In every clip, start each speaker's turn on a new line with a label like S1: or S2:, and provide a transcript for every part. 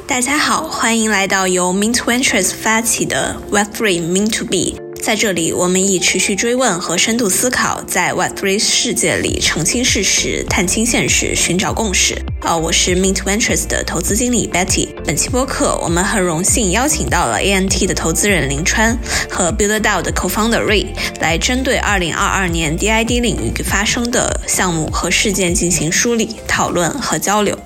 S1: 大家好，欢迎来到由 Mint Ventures 发起的 Web3 Mint to Be。在这里，我们以持续追问和深度思考，在 Web3 世界里澄清事实、探清现实、寻找共识。啊，我是 Mint Ventures 的投资经理 Betty。本期播客，我们很荣幸邀请到了 ANT 的投资人林川和 BuildDAO 的 Co-founder Ray，来针对2022年 DID 领域发生的项目和事件进行梳理、讨论和交流。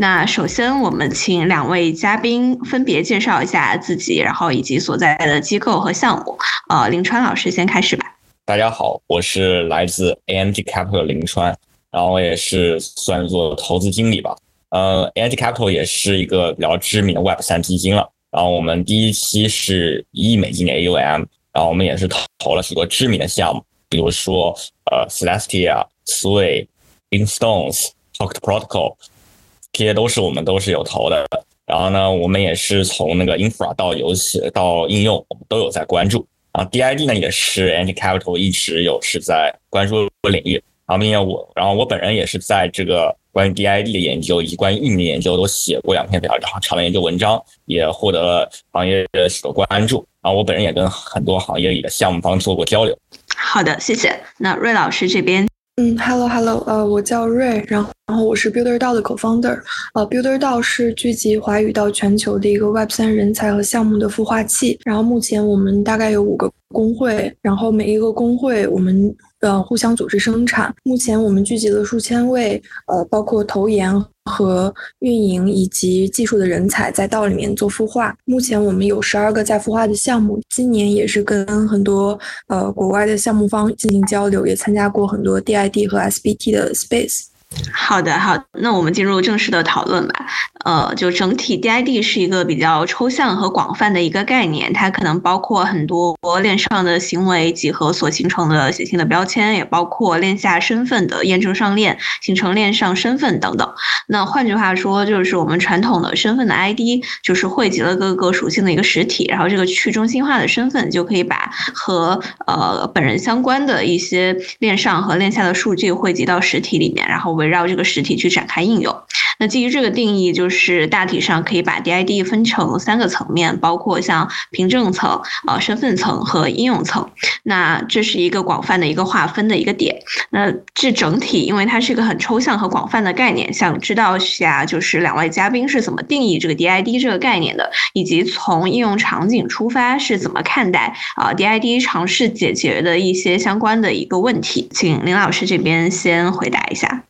S1: 那首先，我们请两位嘉宾分别介绍一下自己，然后以及所在的机构和项目。呃，林川老师先开始吧。
S2: 大家好，我是来自 ANT Capital 林川，然后也是算做投资经理吧。呃，ANT Capital 也是一个比较知名的 Web 三基金了。然后我们第一期是一亿美金的 AUM，然后我们也是投了许多知名的项目，比如说呃 Celestia、Sway、Instones、Pocket Protocol。这些都是我们都是有投的，然后呢，我们也是从那个 infra 到游戏到应用，我们都有在关注。然后 DID 呢也是 Anti Capital 一直有是在关注领域。然后并且我，然后我本人也是在这个关于 DID 的研究以及关于运营研究都写过两篇比较长的研究文章，也获得了行业的许多关注。然后我本人也跟很多行业里的项目方做过交流。
S1: 好的，谢谢。那瑞老师这边。
S3: 嗯，Hello Hello，呃，我叫瑞，然后然后我是 Builder 道的 Co-founder，呃 Builder 道是聚集华语到全球的一个 Web 三人才和项目的孵化器，然后目前我们大概有五个工会，然后每一个工会我们。呃，互相组织生产。目前我们聚集了数千位，呃，包括投研和运营以及技术的人才，在道里面做孵化。目前我们有十二个在孵化的项目，今年也是跟很多呃国外的项目方进行交流，也参加过很多 DID 和 SBT 的 Space。
S1: 好的，好，那我们进入正式的讨论吧。呃，就整体 DID 是一个比较抽象和广泛的一个概念，它可能包括很多链上的行为几何所形成的写信的标签，也包括链下身份的验证上链，形成链上身份等等。那换句话说，就是我们传统的身份的 ID，就是汇集了各个属性的一个实体，然后这个去中心化的身份就可以把和呃本人相关的一些链上和链下的数据汇集到实体里面，然后围绕这个实体去展开应用。那基于这个定义，就是大体上可以把 DID 分成三个层面，包括像凭证层、呃身份层和应用层。那这是一个广泛的一个划分的一个点。那这整体，因为它是一个很抽象和广泛的概念，想知道下就是两位嘉宾是怎么定义这个 DID 这个概念的，以及从应用场景出发是怎么看待啊 DID 尝试解决的一些相关的一个问题。请林老师这边先回答一下。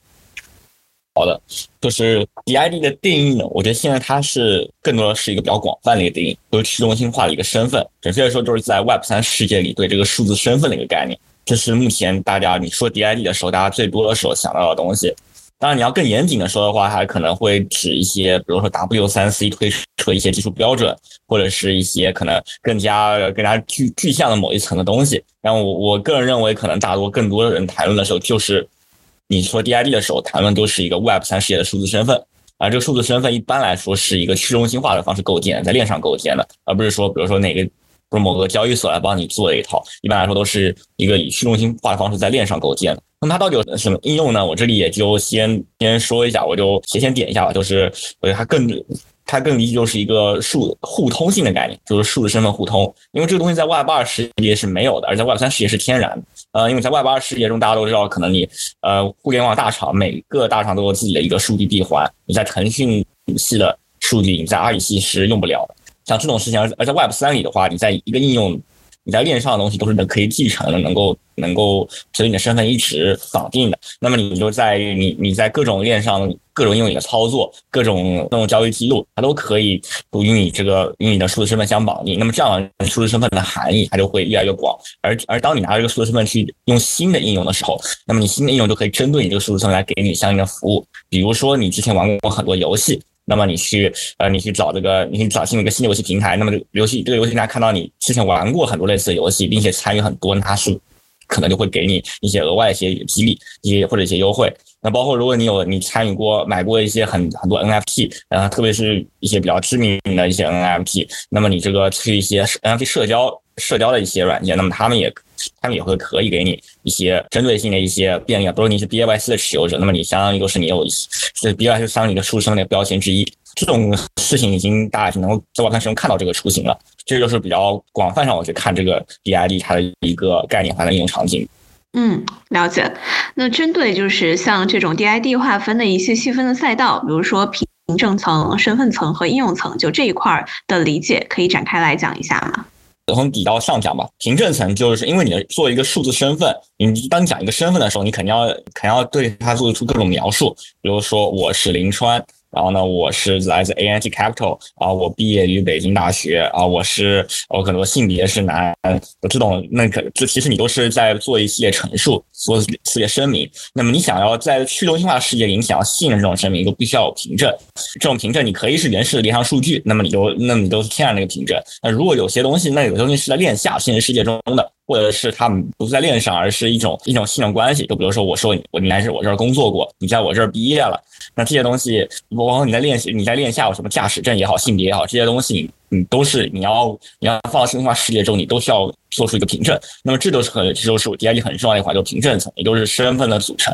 S2: 好的，就是 DID 的定义呢，我觉得现在它是更多的是一个比较广泛的一个定义，就是去中心化的一个身份。准确的说，就是在 Web 三世界里对这个数字身份的一个概念。这是目前大家你说 DID 的时候，大家最多的时候想到的东西。当然，你要更严谨的说的话，还可能会指一些，比如说 W 三 C 推出的一些技术标准，或者是一些可能更加更加具具象的某一层的东西。然后我我个人认为，可能大多更多的人谈论的时候就是。你说 DID 的时候，谈论都是一个 Web 三世界的数字身份，而这个数字身份一般来说是一个去中心化的方式构建，在链上构建的，而不是说，比如说哪个，不是某个交易所来帮你做的一套，一般来说都是一个以去中心化的方式在链上构建的。那么它到底有什么应用呢？我这里也就先先说一下，我就提前点一下吧，就是我觉得它更。它更理解就是一个数互通性的概念，就是数字身份互通。因为这个东西在 Web 二世界是没有的，而在 Web 三世界是天然的。呃，因为在 Web 二世界中，大家都知道，可能你呃互联网大厂每个大厂都有自己的一个数据闭环，你在腾讯系的数据，你在阿里系是用不了的。像这种事情，而而在 Web 三里的话，你在一个应用。你在链上的东西都是能可以继承的，能够能够随你的身份一直绑定的。那么你就在你你在各种链上各种应用里的操作，各种各种交易记录，它都可以与你这个与你的数字身份相绑定。那么这样数字身份的含义它就会越来越广。而而当你拿这个数字身份去用新的应用的时候，那么你新的应用就可以针对你这个数字身份来给你相应的服务。比如说你之前玩过很多游戏。那么你去呃，你去找这个，你去找新的一个新的游戏平台。那么这个游戏这个游戏平台看到你之前玩过很多类似的游戏，并且参与很多，它是可能就会给你一些额外的一些激励，一些或者一些优惠。那包括如果你有你参与过买过一些很很多 NFT，呃，特别是一些比较知名的一些 NFT，那么你这个去一些 NFT 社交。社交的一些软件，那么他们也他们也会可以给你一些针对性的一些便利啊，比如你是 BAYC 的持有者，那么你相当于就是你有这 BAYC 相当于一个书生的标签之一。这种事情已经大家能够在网上使用看到这个雏形了，这就是比较广泛上我去看这个 DID 它的一个概念化的应用场景。
S1: 嗯，了解。那针对就是像这种 DID 划分的一些细分的赛道，比如说凭证层、身份层和应用层，就这一块的理解，可以展开来讲一下吗？
S2: 从底到上讲吧，凭证层就是因为你的做一个数字身份，你当你讲一个身份的时候，你肯定要肯定要对它做出各种描述，比如说我是林川。然后呢，我是来自 A N T Capital 啊，我毕业于北京大学啊，我是我可能性别是男，这种那可这其实你都是在做一系列陈述，做一系列声明。那么你想要在去中心化世界里，你想要信任这种声明，就必须要有凭证。这种凭证你可以是原始的链上数据，那么你就那么你都是天然那个凭证。那如果有些东西，那有些东西是在链下现实世界中的。或者是他们不在链上，而是一种一种信任关系。就比如说，我说你，我你来是我这儿工作过，你在我这儿毕业了，那这些东西，包括你在练习，你在链下有什么驾驶证也好，性别也好，这些东西，你你都是你要你要放到生化世界中，你都需要做出一个凭证。那么这都是很，这都是我 DID 很重要的一环，就是凭证层，也就是身份的组成。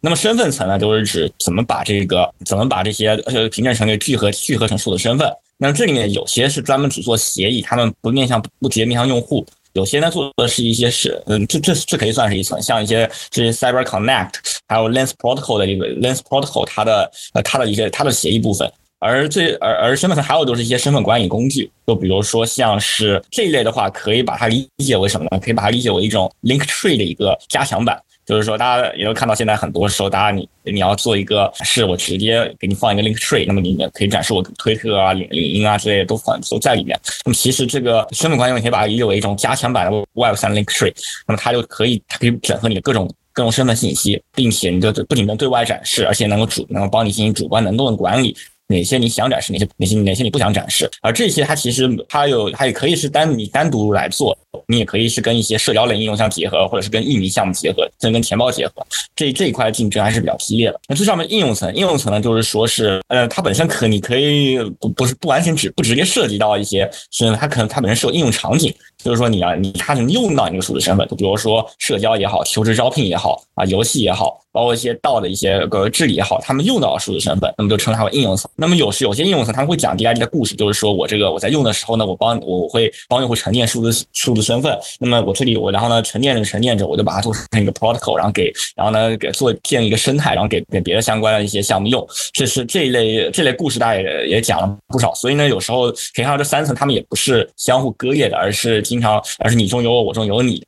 S2: 那么身份层呢，就是指怎么把这个怎么把这些呃凭证层给聚合聚合成数的身份。那么这里面有些是专门只做协议，他们不面向不直接面向用户。有些呢做的是一些是，嗯，这这这可以算是一层，像一些这些 Cyber Connect，还有 Lens Protocol 的一个 Lens Protocol，它的呃它的一些它的协议部分，而最而而身份层还有就是一些身份管理工具，就比如说像是这一类的话，可以把它理解为什么呢？可以把它理解为一种 Link Tree 的一个加强版。就是说，大家也都看到，现在很多时候，大家你你要做一个，是我直接给你放一个 link tree，那么你也可以展示我推特啊、领领英啊之类的都放都在里面。那么其实这个身份关系，你可以把它理解为一种加强版的 Web 三 link tree，那么它就可以它可以整合你的各种各种身份信息，并且你就不仅能对外展示，而且能够主能够帮你进行主观能动的管理。哪些你想展示，哪些哪些哪些你不想展示，而这些它其实它有它也可以是单你单独来做，你也可以是跟一些社交类应用相结合，或者是跟运营项目结合，甚至跟钱包结合。这这一块竞争还是比较激烈的。那最上面应用层，应用层呢，就是说是呃，它本身可你可以不不是不完全只不直接涉及到一些，是它可能它本身是有应用场景，就是说你啊你它能用到你的数字身份，就比如说社交也好，求职招聘也好啊，游戏也好。包括一些道的一些个治理也好，他们用到了数字身份，那么就称它为应用层。那么有时有些应用层他们会讲 DID 的故事，就是说我这个我在用的时候呢，我帮我会帮用户沉淀数字数字身份。那么我这里我然后呢沉淀着沉淀着，我就把它做成一个 protocol，然后给然后呢给做建一个生态，然后给给别的相关的一些项目用。这是这一类这类故事，大家也也讲了不少。所以呢，有时候可以看到这三层他们也不是相互割裂的，而是经常而是你中有我，我中有你。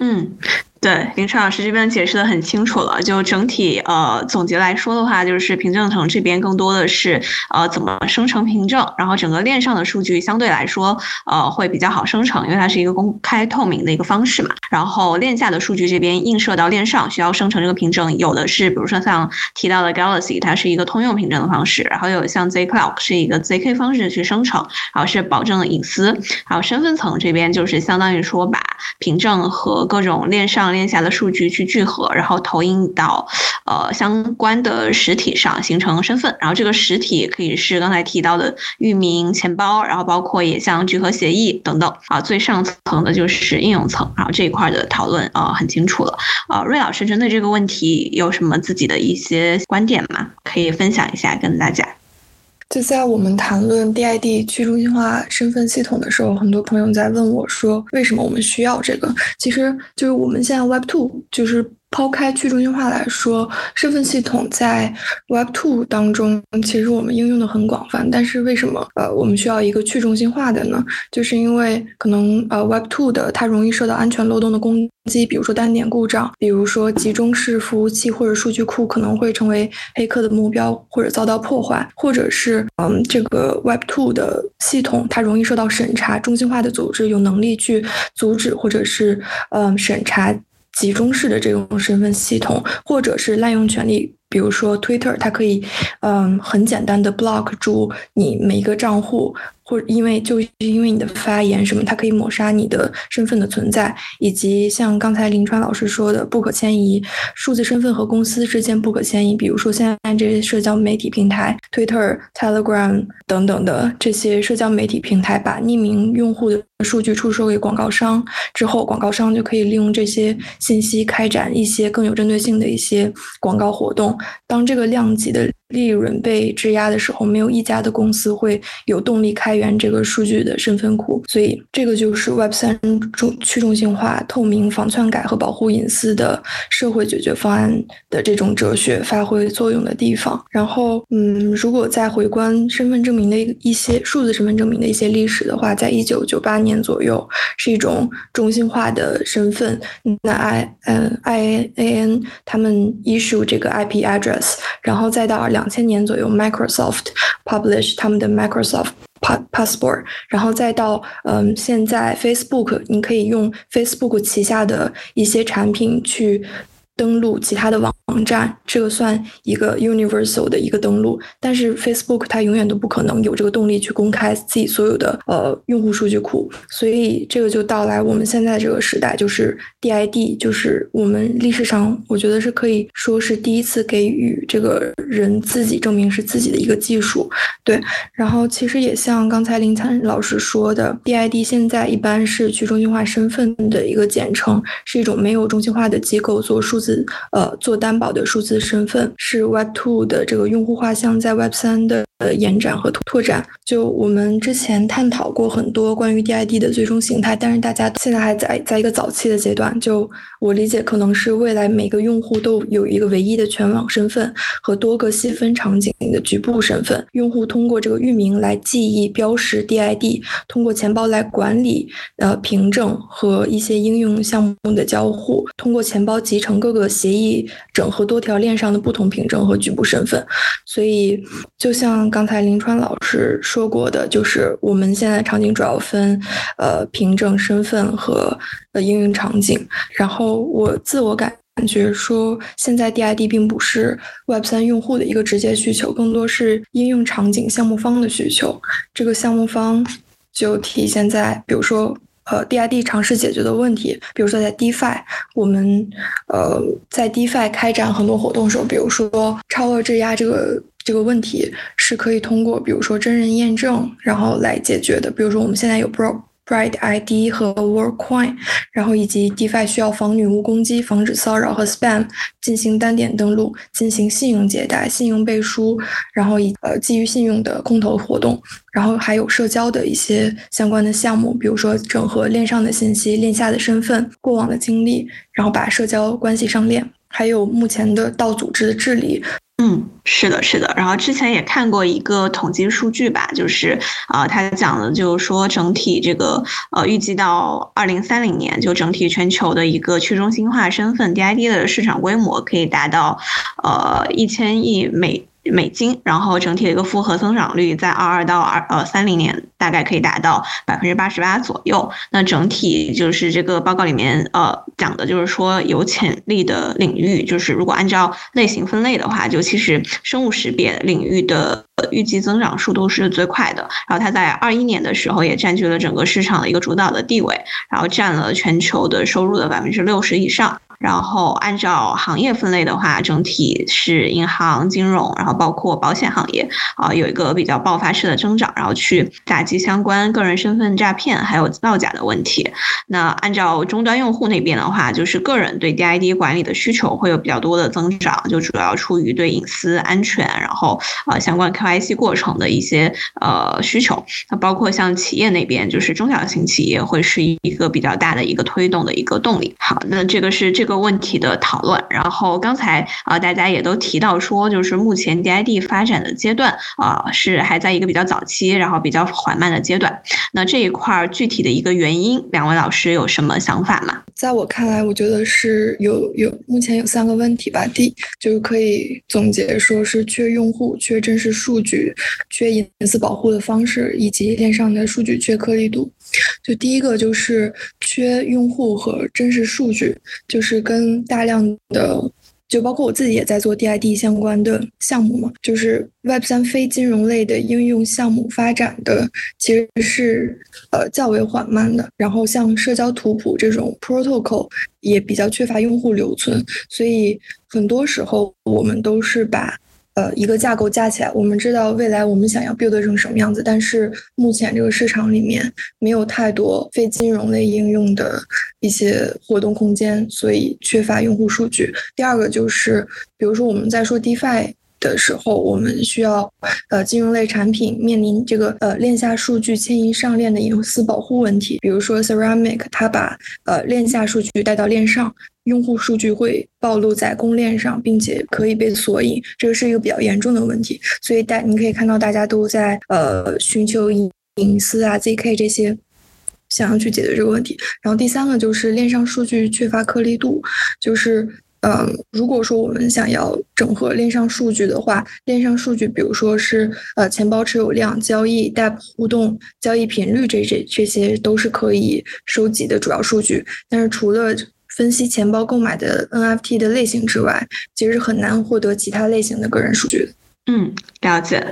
S1: 嗯。对，林川老师这边解释的很清楚了。就整体呃总结来说的话，就是凭证层这边更多的是呃怎么生成凭证，然后整个链上的数据相对来说呃会比较好生成，因为它是一个公开透明的一个方式嘛。然后链下的数据这边映射到链上需要生成这个凭证，有的是比如说像提到的 Galaxy，它是一个通用凭证的方式，然后有像 zCloud 是一个 zk 方式去生成，然后是保证隐私。还有身份层这边就是相当于说把凭证和各种链上。链下的数据去聚合，然后投影到呃相关的实体上，形成身份。然后这个实体可以是刚才提到的域名、钱包，然后包括也像聚合协议等等。啊，最上层的就是应用层。然后这一块的讨论啊很清楚了。啊，瑞老师针对这个问题有什么自己的一些观点吗？可以分享一下跟大家。
S3: 就在我们谈论 DID 去中心化身份系统的时候，很多朋友在问我说，为什么我们需要这个？其实就是我们现在 Web Two 就是。抛开去中心化来说，身份系统在 Web Two 当中，其实我们应用的很广泛。但是为什么呃我们需要一个去中心化的呢？就是因为可能呃 Web Two 的它容易受到安全漏洞的攻击，比如说单点故障，比如说集中式服务器或者数据库可能会成为黑客的目标或者遭到破坏，或者是嗯这个 Web Two 的系统它容易受到审查，中心化的组织有能力去阻止或者是嗯审查。集中式的这种身份系统，或者是滥用权利，比如说 Twitter，它可以，嗯，很简单的 block 住你每一个账户，或因为就因为你的发言什么，它可以抹杀你的身份的存在，以及像刚才林川老师说的不可迁移，数字身份和公司之间不可迁移。比如说现在这些社交媒体平台，Twitter、Telegram 等等的这些社交媒体平台，把匿名用户的数据出售给广告商之后，广告商就可以利用这些信息开展一些更有针对性的一些广告活动。当这个量级的利润被质押的时候，没有一家的公司会有动力开源这个数据的身份库，所以这个就是 Web 三中去中心化、透明、防篡改和保护隐私的社会解决方案的这种哲学发挥作用的地方。然后，嗯，如果再回观身份证明的一些数字身份证明的一些历史的话，在一九九八年左右是一种中心化的身份，那 I 嗯 I A N 他们 issue 这个 IP address，然后再到二。两千年左右，Microsoft publish 他们的 Microsoft Passport，然后再到嗯，现在 Facebook，你可以用 Facebook 旗下的一些产品去。登录其他的网站，这个算一个 universal 的一个登录，但是 Facebook 它永远都不可能有这个动力去公开自己所有的呃用户数据库，所以这个就到来我们现在这个时代，就是 DID，就是我们历史上我觉得是可以说是第一次给予这个人自己证明是自己的一个技术，对。然后其实也像刚才林灿老师说的，DID 现在一般是去中心化身份的一个简称，是一种没有中心化的机构做数字。呃，做担保的数字身份是 Web Two 的这个用户画像在 Web 三的呃延展和拓展。就我们之前探讨过很多关于 DID 的最终形态，但是大家现在还在在一个早期的阶段。就我理解，可能是未来每个用户都有一个唯一的全网身份和多个细分场景的局部身份。用户通过这个域名来记忆标识 DID，通过钱包来管理呃凭证和一些应用项目的交互，通过钱包集成各个协议整合多条链上的不同凭证和局部身份。所以，就像刚才林川老师说过的，就是我们现在场景主要分呃凭证、身份和呃应用场景。然后我自我感感觉说，现在 DID 并不是 Web 三用户的一个直接需求，更多是应用场景项目方的需求。这个项目方就体现在，比如说呃 DID 尝试解决的问题，比如说在 DeFi，我们呃在 DeFi 开展很多活动的时候，比如说超额质押这个这个问题是可以通过比如说真人验证然后来解决的。比如说我们现在有 Bro。Bright ID 和 Workcoin，然后以及 DeFi 需要防女巫攻击、防止骚扰和 Spam，进行单点登录、进行信用借贷、信用背书，然后以呃基于信用的空投活动，然后还有社交的一些相关的项目，比如说整合链上的信息、链下的身份、过往的经历，然后把社交关系上链，还有目前的道组织的治理。
S1: 嗯，是的，是的。然后之前也看过一个统计数据吧，就是啊，他讲的就是说整体这个呃，预计到二零三零年，就整体全球的一个去中心化身份 DID 的市场规模可以达到呃一千亿美。美金，然后整体的一个复合增长率在二二到二呃三零年大概可以达到百分之八十八左右。那整体就是这个报告里面呃讲的就是说有潜力的领域，就是如果按照类型分类的话，就其实生物识别领域的预计增长速度是最快的。然后它在二一年的时候也占据了整个市场的一个主导的地位，然后占了全球的收入的百分之六十以上。然后按照行业分类的话，整体是银行、金融，然后包括保险行业啊，有一个比较爆发式的增长，然后去打击相关个人身份诈骗还有造假的问题。那按照终端用户那边的话，就是个人对 DID 管理的需求会有比较多的增长，就主要出于对隐私安全，然后呃相关 KYC 过程的一些呃需求。那包括像企业那边，就是中小型企业会是一个比较大的一个推动的一个动力。好，那这个是这。个问题的讨论，然后刚才啊，大家也都提到说，就是目前 DID 发展的阶段啊，是还在一个比较早期，然后比较缓慢的阶段。那这一块具体的一个原因，两位老师有什么想法吗？
S3: 在我看来，我觉得是有有目前有三个问题吧。第一就是可以总结说是缺用户、缺真实数据、缺隐私保护的方式，以及链上的数据缺颗粒度。就第一个就是缺用户和真实数据，就是跟大量的就包括我自己也在做 DID 相关的项目嘛，就是 Web 三非金融类的应用项目发展的其实是呃较为缓慢的。然后像社交图谱这种 protocol 也比较缺乏用户留存，所以很多时候我们都是把。呃，一个架构架起来，我们知道未来我们想要 build 成什么样子，但是目前这个市场里面没有太多非金融类应用的一些活动空间，所以缺乏用户数据。第二个就是，比如说我们在说 DeFi 的时候，我们需要呃金融类产品面临这个呃链下数据迁移上链的隐私保护问题，比如说 Ceramic，它把呃链下数据带到链上。用户数据会暴露在公链上，并且可以被索引，这个是一个比较严重的问题。所以大你可以看到，大家都在呃寻求隐隐私啊，ZK 这些，想要去解决这个问题。然后第三个就是链上数据缺乏颗粒度，就是嗯，如果说我们想要整合链上数据的话，链上数据比如说是呃钱包持有量、交易、DApp 互动、交易频率这这这些都是可以收集的主要数据，但是除了分析钱包购买的 NFT 的类型之外，其实很难获得其他类型的个人数据
S1: 嗯，了解。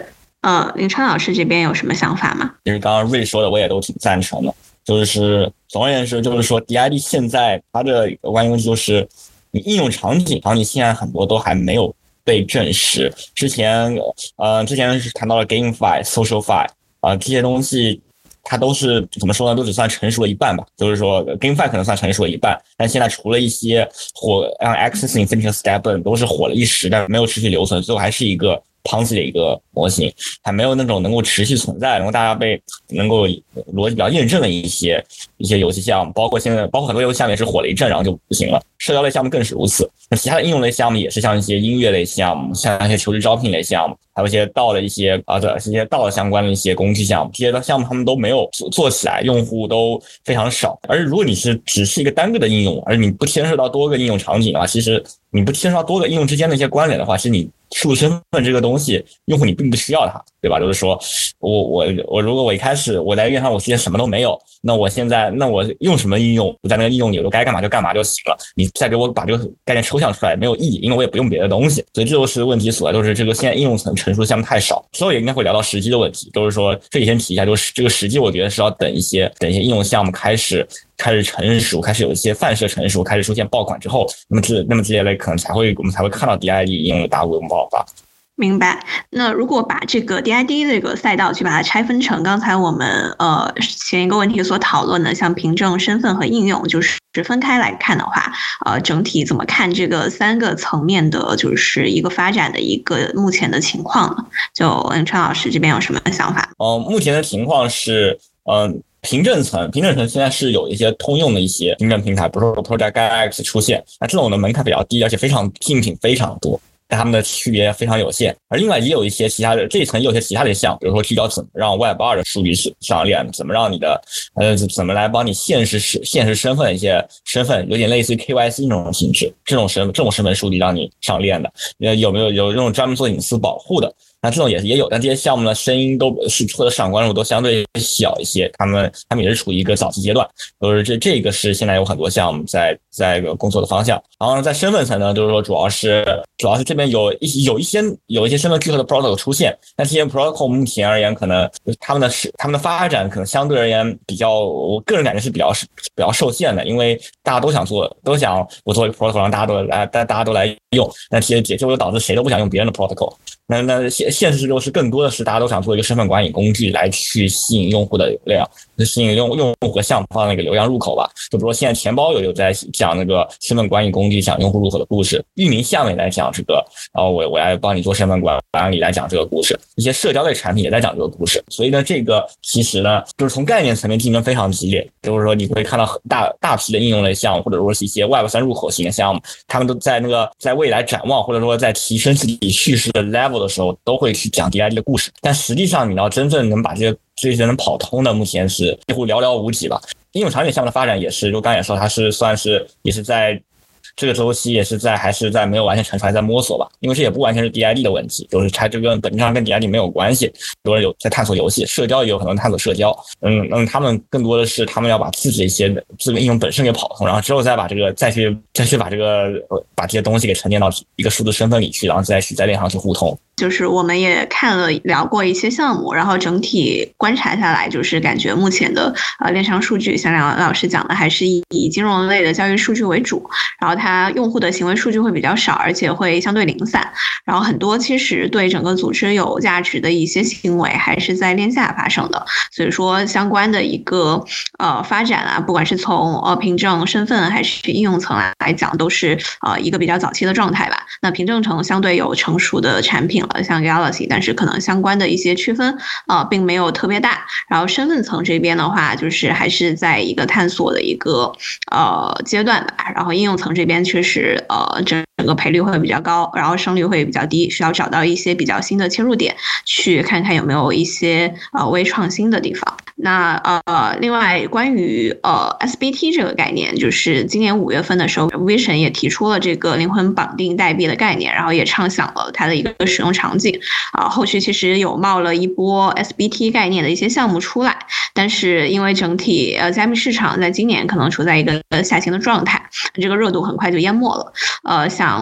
S1: 呃，林川老师这边有什么想法吗？
S2: 其实刚刚瑞说的我也都挺赞成的，就是总而言之，就是说 DID 现在它的关键问题就是，你应用场景场景现在很多都还没有被证实。之前呃，之前是谈到了 GameFi、SocialFi 啊这些东西。它都是怎么说呢？都只算成熟了一半吧。就是说，GameFi 可能算成熟了一半，但现在除了一些火，像 Axie Infinity、Stepn 都是火了一时，但是没有持续留存，最后还是一个。Ponzi 的一个模型，还没有那种能够持续存在，然后大家被能够逻辑比较验证的一些一些游戏项目，包括现在包括很多游戏项目也是火了一阵，然后就不行了。社交类项目更是如此。那其他的应用类项目也是像一些音乐类项目，像那些求职招聘类项目，还有一些道的一些啊，对，一些道相关的一些工具项目，这些的项目他们都没有做做起来，用户都非常少。而如果你是只是一个单个的应用，而你不牵涉到多个应用场景的话，其实你不牵涉到多个应用之间的一些关联的话，其实你。数字身份这个东西，用户你并不需要它，对吧？就是说，我我我，如果我一开始我在链上我之前什么都没有，那我现在那我用什么应用？我在那个应用里，我该干嘛就干嘛就行了。你再给我把这个概念抽象出来，没有意义，因为我也不用别的东西。所以这就是问题所在，就是这个现在应用层成熟的项目太少。所以也应该会聊到时机的问题，都是说这里先提一下，就是这个时机，我觉得是要等一些等一些应用项目开始。开始成熟，开始有一些范式成熟，开始出现爆款之后，那么这那么这些类可能才会我们才会看到 DID 应用的大规模爆发。
S1: 明白。那如果把这个 DID 这个赛道去把它拆分成刚才我们呃前一个问题所讨论的，像凭证、身份和应用，就是分开来看的话，呃，整体怎么看这个三个层面的，就是一个发展的一个目前的情况呢？就文川老师这边有什么想法？
S2: 哦，目前的情况是，嗯。凭证层，凭证层现在是有一些通用的一些凭证平台，比如说 Project X 出现，那这种的门槛比较低，而且非常竞品非常多，但它们的区别非常有限。而另外也有一些其他的这一层也有些其他的项，比如说聚焦怎么让 Web 二的数据上链，怎么让你的呃怎么来帮你现实实现实身份一些身份，有点类似于 KYC 那种形式，这种身这种身份数据让你上链的，呃有没有有这种专门做隐私保护的？那这种也也有，但这些项目呢，声音都是或者市场关注都相对小一些，他们他们也是处于一个早期阶段，都是这这个是现在有很多项目在在一个工作的方向。然后在身份层呢，就是说主要是主要是这边有一有一些有一些身份聚合的 protocol 出现，但这些 protocol 目前而言，可能他们的是他们的发展可能相对而言比较，我个人感觉是比较是比较受限的，因为大家都想做，都想我做一个 protocol 让大家都来，大大家都来用，那其实也就导致谁都不想用别人的 protocol。那那现现实就是更多的是大家都想做一个身份管理工具来去吸引用户的流量，吸引用用户和项目方那个流量入口吧。就比如说现在钱包有有在讲那个身份管理工具，讲用户入口的故事；域名下面来讲这个，然后我我来帮你做身份管管理来讲这个故事。一些社交类产品也在讲这个故事。所以呢，这个其实呢，就是从概念层面竞争非常激烈。就是说你会看到很大大批的应用类项目，或者说是一些 Web 三入口型的项目，他们都在那个在未来展望，或者说在提升自己叙事的 level。的时候都会会去讲 DID 的故事，但实际上你要真正能把这些这些能跑通的，目前是几乎寥寥无几吧。应用场景项目的发展也是，就刚也说，它是算是也是在这个周期也是在还是在没有完全成熟，还在摸索吧。因为这也不完全是 DID 的问题，就是它这个本质上跟 DID 没有关系。很多人有在探索游戏，社交也有可能探索社交。嗯那嗯，他们更多的是他们要把自己一些这个应用本身给跑通，然后之后再把这个再去再去把这个把这些东西给沉淀到一个数字身份里去，然后再去在链上去互通。
S1: 就是我们也看了聊过一些项目，然后整体观察下来，就是感觉目前的呃链上数据，像梁老师讲的，还是以以金融类的交易数据为主，然后它用户的行为数据会比较少，而且会相对零散，然后很多其实对整个组织有价值的一些行为，还是在链下发生的，所以说相关的一个呃发展啊，不管是从呃凭证身份还是应用层来讲，都是呃一个比较早期的状态吧。那凭证层相对有成熟的产品。呃，像 Galaxy，但是可能相关的一些区分呃，并没有特别大。然后身份层这边的话，就是还是在一个探索的一个呃阶段吧。然后应用层这边确实呃整整个赔率会比较高，然后胜率会比较低，需要找到一些比较新的切入点，去看看有没有一些呃微创新的地方。那呃，另外关于呃 SBT 这个概念，就是今年五月份的时候，Vision 也提出了这个灵魂绑定代币的概念，然后也畅想了它的一个使用场景啊。后续其实有冒了一波 SBT 概念的一些项目出来，但是因为整体呃加密市场在今年可能处在一个下行的状态，这个热度很快就淹没了。呃，想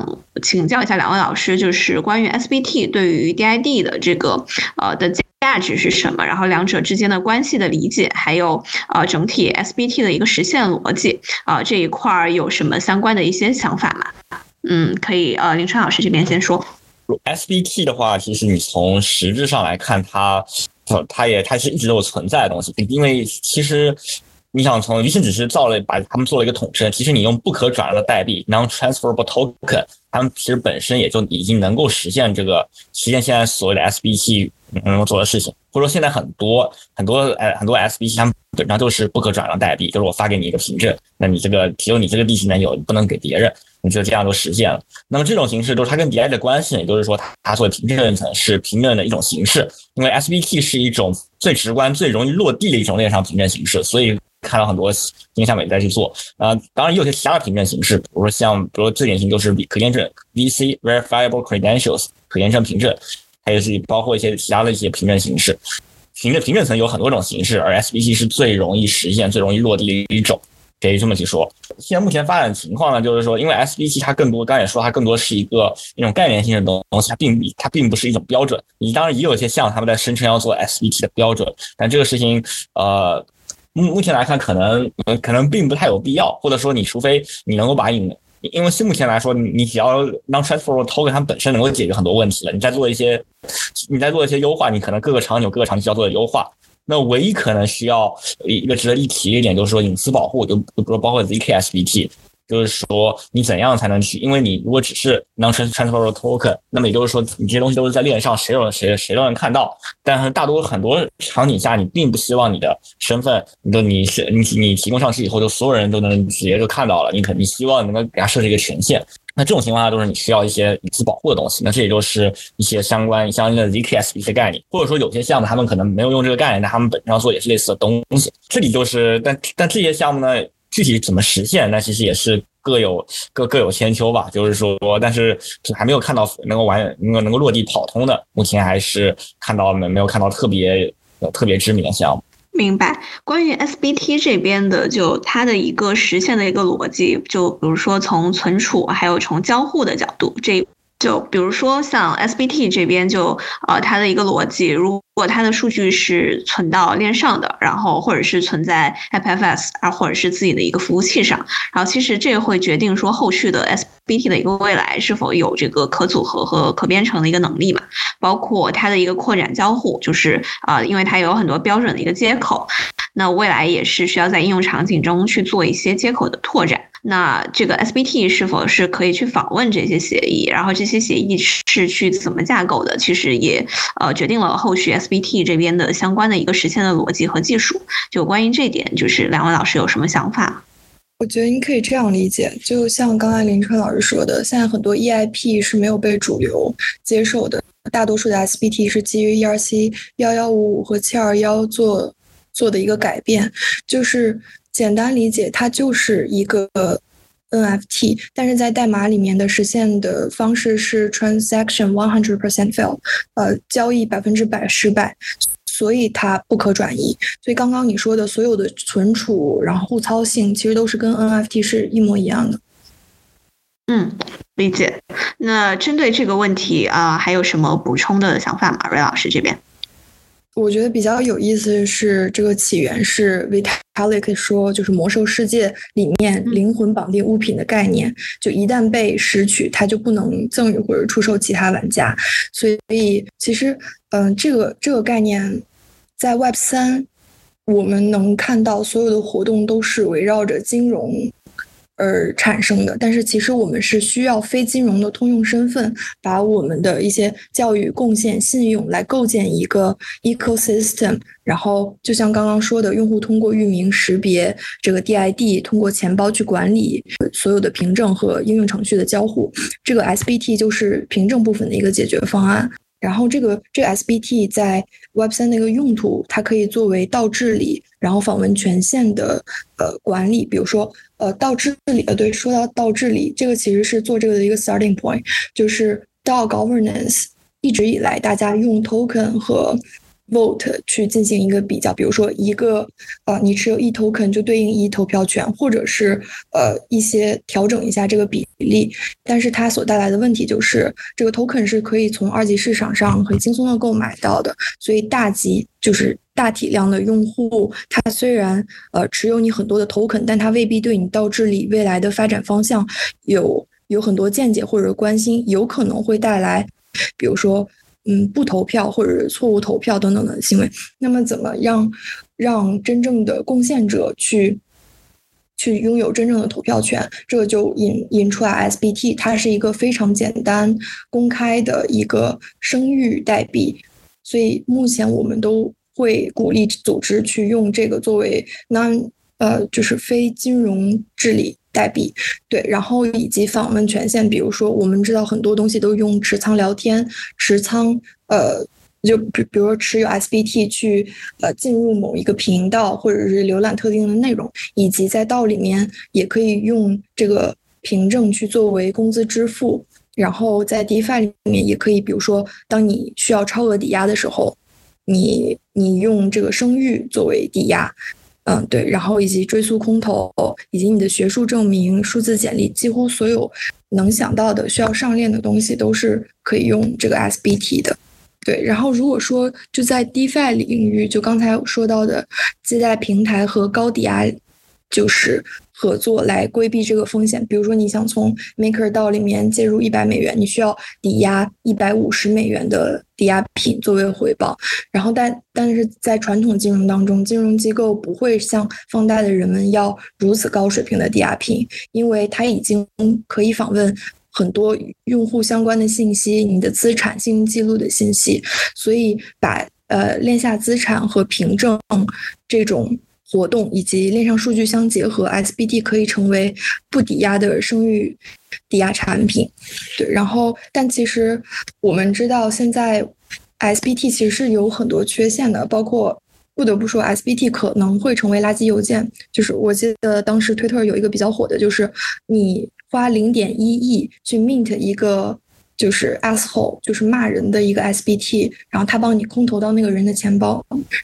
S1: 请教一下两位老师，就是关于 SBT 对于 DID 的这个呃的。价值是什么？然后两者之间的关系的理解，还有呃整体 SBT 的一个实现逻辑啊这一块儿有什么相关的一些想法吗？嗯，可以呃林川老师这边先说。
S2: SBT 的话，其实你从实质上来看，它它也它是一直都有存在的东西，因为其实你想从，于是只是造了把他们做了一个统称，其实你用不可转让的代币 （non-transferable token），他们其实本身也就已经能够实现这个实现现在所谓的 SBT。能够做的事情，或者说现在很多很多呃很多 SBT 它们本质上都是不可转让代币，就是我发给你一个凭证，那你这个只有你这个利息能有，不能给别人，你就这样就实现了。那么这种形式都是它跟 DI 的关系，也就是说它作为凭证层是凭证的一种形式，因为 SBT 是一种最直观、最容易落地的一种链上凭证形式，所以看到很多新项目也在去做。啊，当然也有些其他的凭证形式，比如说像比如最典型就是可验证 VC Verifiable Credentials 可验证凭证。还有是包括一些其他的一些凭证形式，凭证凭证层有很多种形式，而 SBT 是最容易实现、最容易落地的一种，可以这么去说。现在目前发展情况呢，就是说，因为 SBT 它更多，刚才也说它更多是一个一种概念性的东东西，它并它并不是一种标准。你当然也有一些项目他们在声称要做 SBT 的标准，但这个事情，呃，目目前来看，可能可能并不太有必要，或者说你除非你能够把你。因为目前来说，你只要让 transfer token 它本身能够解决很多问题了，你再做一些，你再做一些优化，你可能各个场景有各个场景需要做的优化。那唯一可能需要一个值得一提的一点，就是说隐私保护，就比如包括 zk SBT。就是说，你怎样才能去？因为你如果只是 non transfer token 那么也就是说，你这些东西都是在链上，谁有谁谁都能看到。但是大多很多场景下，你并不希望你的身份，你的你是你你提供上去以后，就所有人都能直接就看到了。你肯你希望能够给他设置一个权限。那这种情况下，都是你需要一些隐私保护的东西。那这也就是一些相关相应的 ZKS 一些概念，或者说有些项目他们可能没有用这个概念，但他们本质上做也是类似的东西。这里就是，但但这些项目呢？具体怎么实现？那其实也是各有各各有千秋吧。就是说，但是还没有看到能够完能够能够落地跑通的，目前还是看到没没有看到特别特别知名的项目。
S1: 明白。关于 SBT 这边的，就它的一个实现的一个逻辑，就比如说从存储还有从交互的角度，这。就比如说像 SBT 这边，就呃它的一个逻辑，如果它的数据是存到链上的，然后或者是存在 IPFS 啊，或者是自己的一个服务器上，然后其实这会决定说后续的 SBT 的一个未来是否有这个可组合和可编程的一个能力嘛？包括它的一个扩展交互，就是啊，因为它有很多标准的一个接口，那未来也是需要在应用场景中去做一些接口的拓展。那这个 SBT 是否是可以去访问这些协议？然后这些协议是去怎么架构的？其实也呃决定了后续 SBT 这边的相关的一个实现的逻辑和技术。就关于这点，就是两位老师有什么想法？
S3: 我觉得你可以这样理解，就像刚才林春老师说的，现在很多 EIP 是没有被主流接受的，大多数的 SBT 是基于 ERC 幺幺五五和七二幺做做的一个改变，就是。简单理解，它就是一个 NFT，但是在代码里面的实现的方式是 transaction one hundred percent fail，呃，交易百分之百失败，所以它不可转移。所以刚刚你说的所有的存储，然后互操性，其实都是跟 NFT 是一模一样的。
S1: 嗯，理解。那针对这个问题啊，还有什么补充的想法吗？瑞老师这边？
S3: 我觉得比较有意思的是，这个起源是 Vitalik 说，就是魔兽世界里面灵魂绑定物品的概念，就一旦被拾取，它就不能赠予或者出售其他玩家。所以，其实，嗯，这个这个概念在 Web 三，我们能看到所有的活动都是围绕着金融。而产生的，但是其实我们是需要非金融的通用身份，把我们的一些教育贡献、信用来构建一个 ecosystem。然后，就像刚刚说的，用户通过域名识别这个 DID，通过钱包去管理所有的凭证和应用程序的交互，这个 SBT 就是凭证部分的一个解决方案。然后这个这个 SBT 在 Web 三的一个用途，它可以作为道治理，然后访问权限的呃管理。比如说呃道治理呃对，说到道治理，这个其实是做这个的一个 starting point，就是道 governance 一直以来大家用 token 和 vote 去进行一个比较，比如说一个呃，你持有一 token 就对应一投票权，或者是呃一些调整一下这个比例。但是它所带来的问题就是，这个 token 是可以从二级市场上很轻松的购买到的，所以大级就是大体量的用户，他虽然呃持有你很多的 token，但他未必对你到治理未来的发展方向有有很多见解或者关心，有可能会带来，比如说。嗯，不投票或者错误投票等等的行为，那么怎么样让真正的贡献者去去拥有真正的投票权？这个就引引出来 SBT，它是一个非常简单、公开的一个声誉代币，所以目前我们都会鼓励组织去用这个作为 non 呃就是非金融治理。代币，对，然后以及访问权限，比如说我们知道很多东西都用持仓聊天，持仓，呃，就比比如说持有 SBT 去呃进入某一个频道，或者是浏览特定的内容，以及在道里面也可以用这个凭证去作为工资支付，然后在 DeFi 里面也可以，比如说当你需要超额抵押的时候，你你用这个声誉作为抵押。嗯，对，然后以及追溯空投，以及你的学术证明、数字简历，几乎所有能想到的需要上链的东西，都是可以用这个 SBT 的。对，然后如果说就在 DeFi 领域，就刚才说到的借贷平台和高抵押，就是。合作来规避这个风险，比如说你想从 Maker 到里面借入一百美元，你需要抵押一百五十美元的抵押品作为回报。然后但但是在传统金融当中，金融机构不会向放贷的人们要如此高水平的抵押品，因为它已经可以访问很多用户相关的信息，你的资产、信用记录的信息，所以把呃链下资产和凭证这种。活动以及链上数据相结合，SBT 可以成为不抵押的生育抵押产品。对，然后但其实我们知道，现在 SBT 其实是有很多缺陷的，包括不得不说，SBT 可能会成为垃圾邮件。就是我记得当时推特有一个比较火的，就是你花零点一亿去 mint 一个就是 asshole，就是骂人的一个 SBT，然后他帮你空投到那个人的钱包，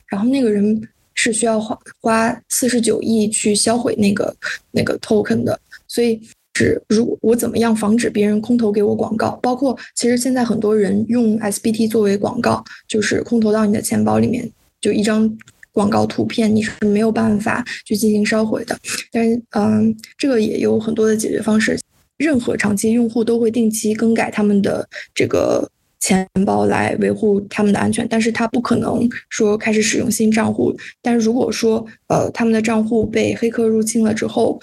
S3: 然后那个人。是需要花花四十九亿去销毁那个那个 token 的，所以是如我怎么样防止别人空投给我广告？包括其实现在很多人用 SBT 作为广告，就是空投到你的钱包里面，就一张广告图片，你是没有办法去进行烧毁的。但是，嗯，这个也有很多的解决方式。任何长期用户都会定期更改他们的这个。钱包来维护他们的安全，但是他不可能说开始使用新账户。但是如果说呃他们的账户被黑客入侵了之后，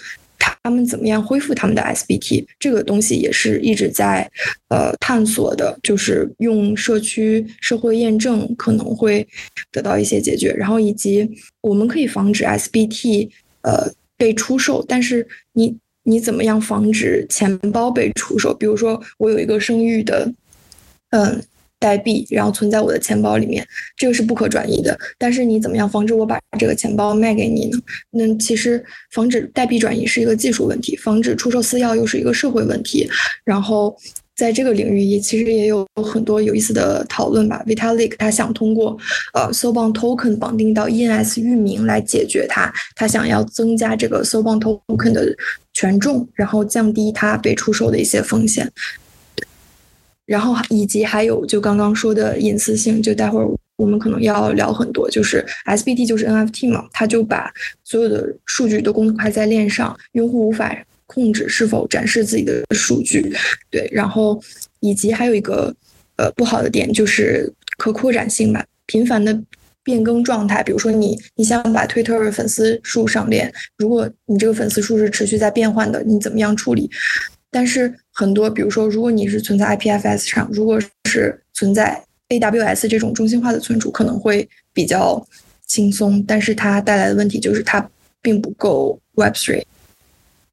S3: 他们怎么样恢复他们的 SBT？这个东西也是一直在呃探索的，就是用社区社会验证可能会得到一些解决。然后以及我们可以防止 SBT 呃被出售，但是你你怎么样防止钱包被出售？比如说我有一个生育的。嗯代币，然后存在我的钱包里面，这个是不可转移的。但是你怎么样防止我把这个钱包卖给你呢？那其实防止代币转移是一个技术问题，防止出售私钥又是一个社会问题。然后在这个领域也其实也有很多有意思的讨论吧。Vitalik 他想通过呃 s o b o n Token 绑定到 ENS 域名来解决它，他想要增加这个 s o b o n Token 的权重，然后降低它被出售的一些风险。然后以及还有就刚刚说的隐私性，就待会儿我们可能要聊很多，就是 SBT 就是 NFT 嘛，它就把所有的数据都公开在链上，用户无法控制是否展示自己的数据。对，然后以及还有一个呃不好的点就是可扩展性吧，频繁的变更状态，比如说你你想把 Twitter 粉丝数上链，如果你这个粉丝数是持续在变换的，你怎么样处理？但是很多，比如说，如果你是存在 IPFS 上，如果是存在 AWS 这种中心化的存储，可能会比较轻松。但是它带来的问题就是它并不够 Web3。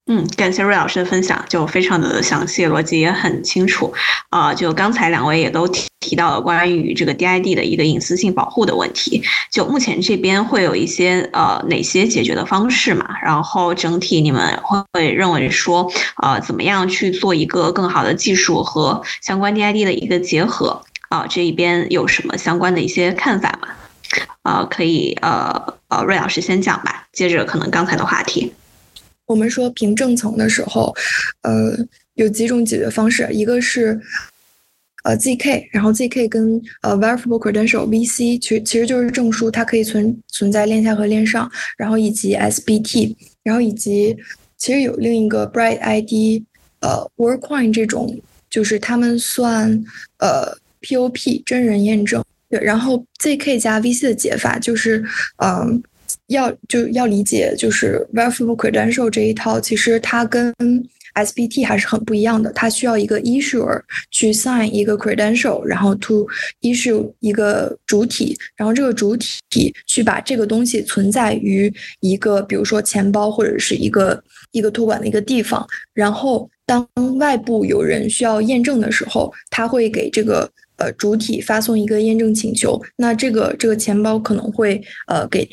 S1: 嗯，感谢瑞老师的分享，就非常的详细，逻辑也很清楚。啊，就刚才两位也都提提到了关于这个 DID 的一个隐私性保护的问题。就目前这边会有一些呃哪些解决的方式嘛？然后整体你们会认为说，呃，怎么样去做一个更好的技术和相关 DID 的一个结合？啊，这一边有什么相关的一些看法吗？啊，可以呃呃，瑞老师先讲吧，接着可能刚才的话题。
S3: 我们说凭证层的时候，呃，有几种解决方式，一个是呃 zk，然后 zk 跟呃 verifiable credential VC，其其实就是证书，它可以存存在链下和链上，然后以及 SBT，然后以及其实有另一个 Bright ID，呃 Workcoin 这种，就是他们算呃 POP 真人验证，对，然后 zk 加 VC 的解法就是嗯。要就要理解，就是 verifiable credential 这一套，其实它跟 SBT 还是很不一样的。它需要一个 issuer 去 sign 一个 credential，然后 to issue 一个主体，然后这个主体去把这个东西存在于一个，比如说钱包或者是一个一个托管的一个地方。然后当外部有人需要验证的时候，他会给这个呃主体发送一个验证请求。那这个这个钱包可能会呃给。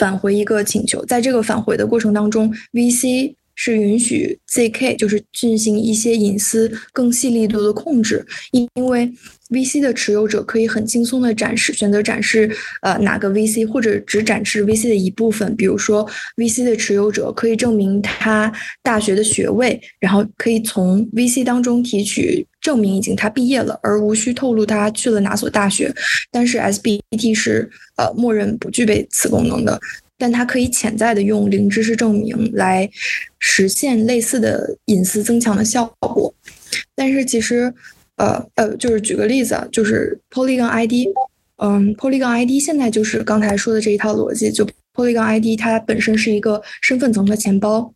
S3: 返回一个请求，在这个返回的过程当中，VC 是允许 ZK 就是进行一些隐私更细力度的控制，因因为 VC 的持有者可以很轻松的展示选择展示呃哪个 VC 或者只展示 VC 的一部分，比如说 VC 的持有者可以证明他大学的学位，然后可以从 VC 当中提取。证明已经他毕业了，而无需透露他去了哪所大学。但是 SBT 是呃默认不具备此功能的，但它可以潜在的用零知识证明来实现类似的隐私增强的效果。但是其实呃呃，就是举个例子，就是 Polygon ID，嗯，Polygon ID 现在就是刚才说的这一套逻辑，就 Polygon ID 它本身是一个身份层的钱包。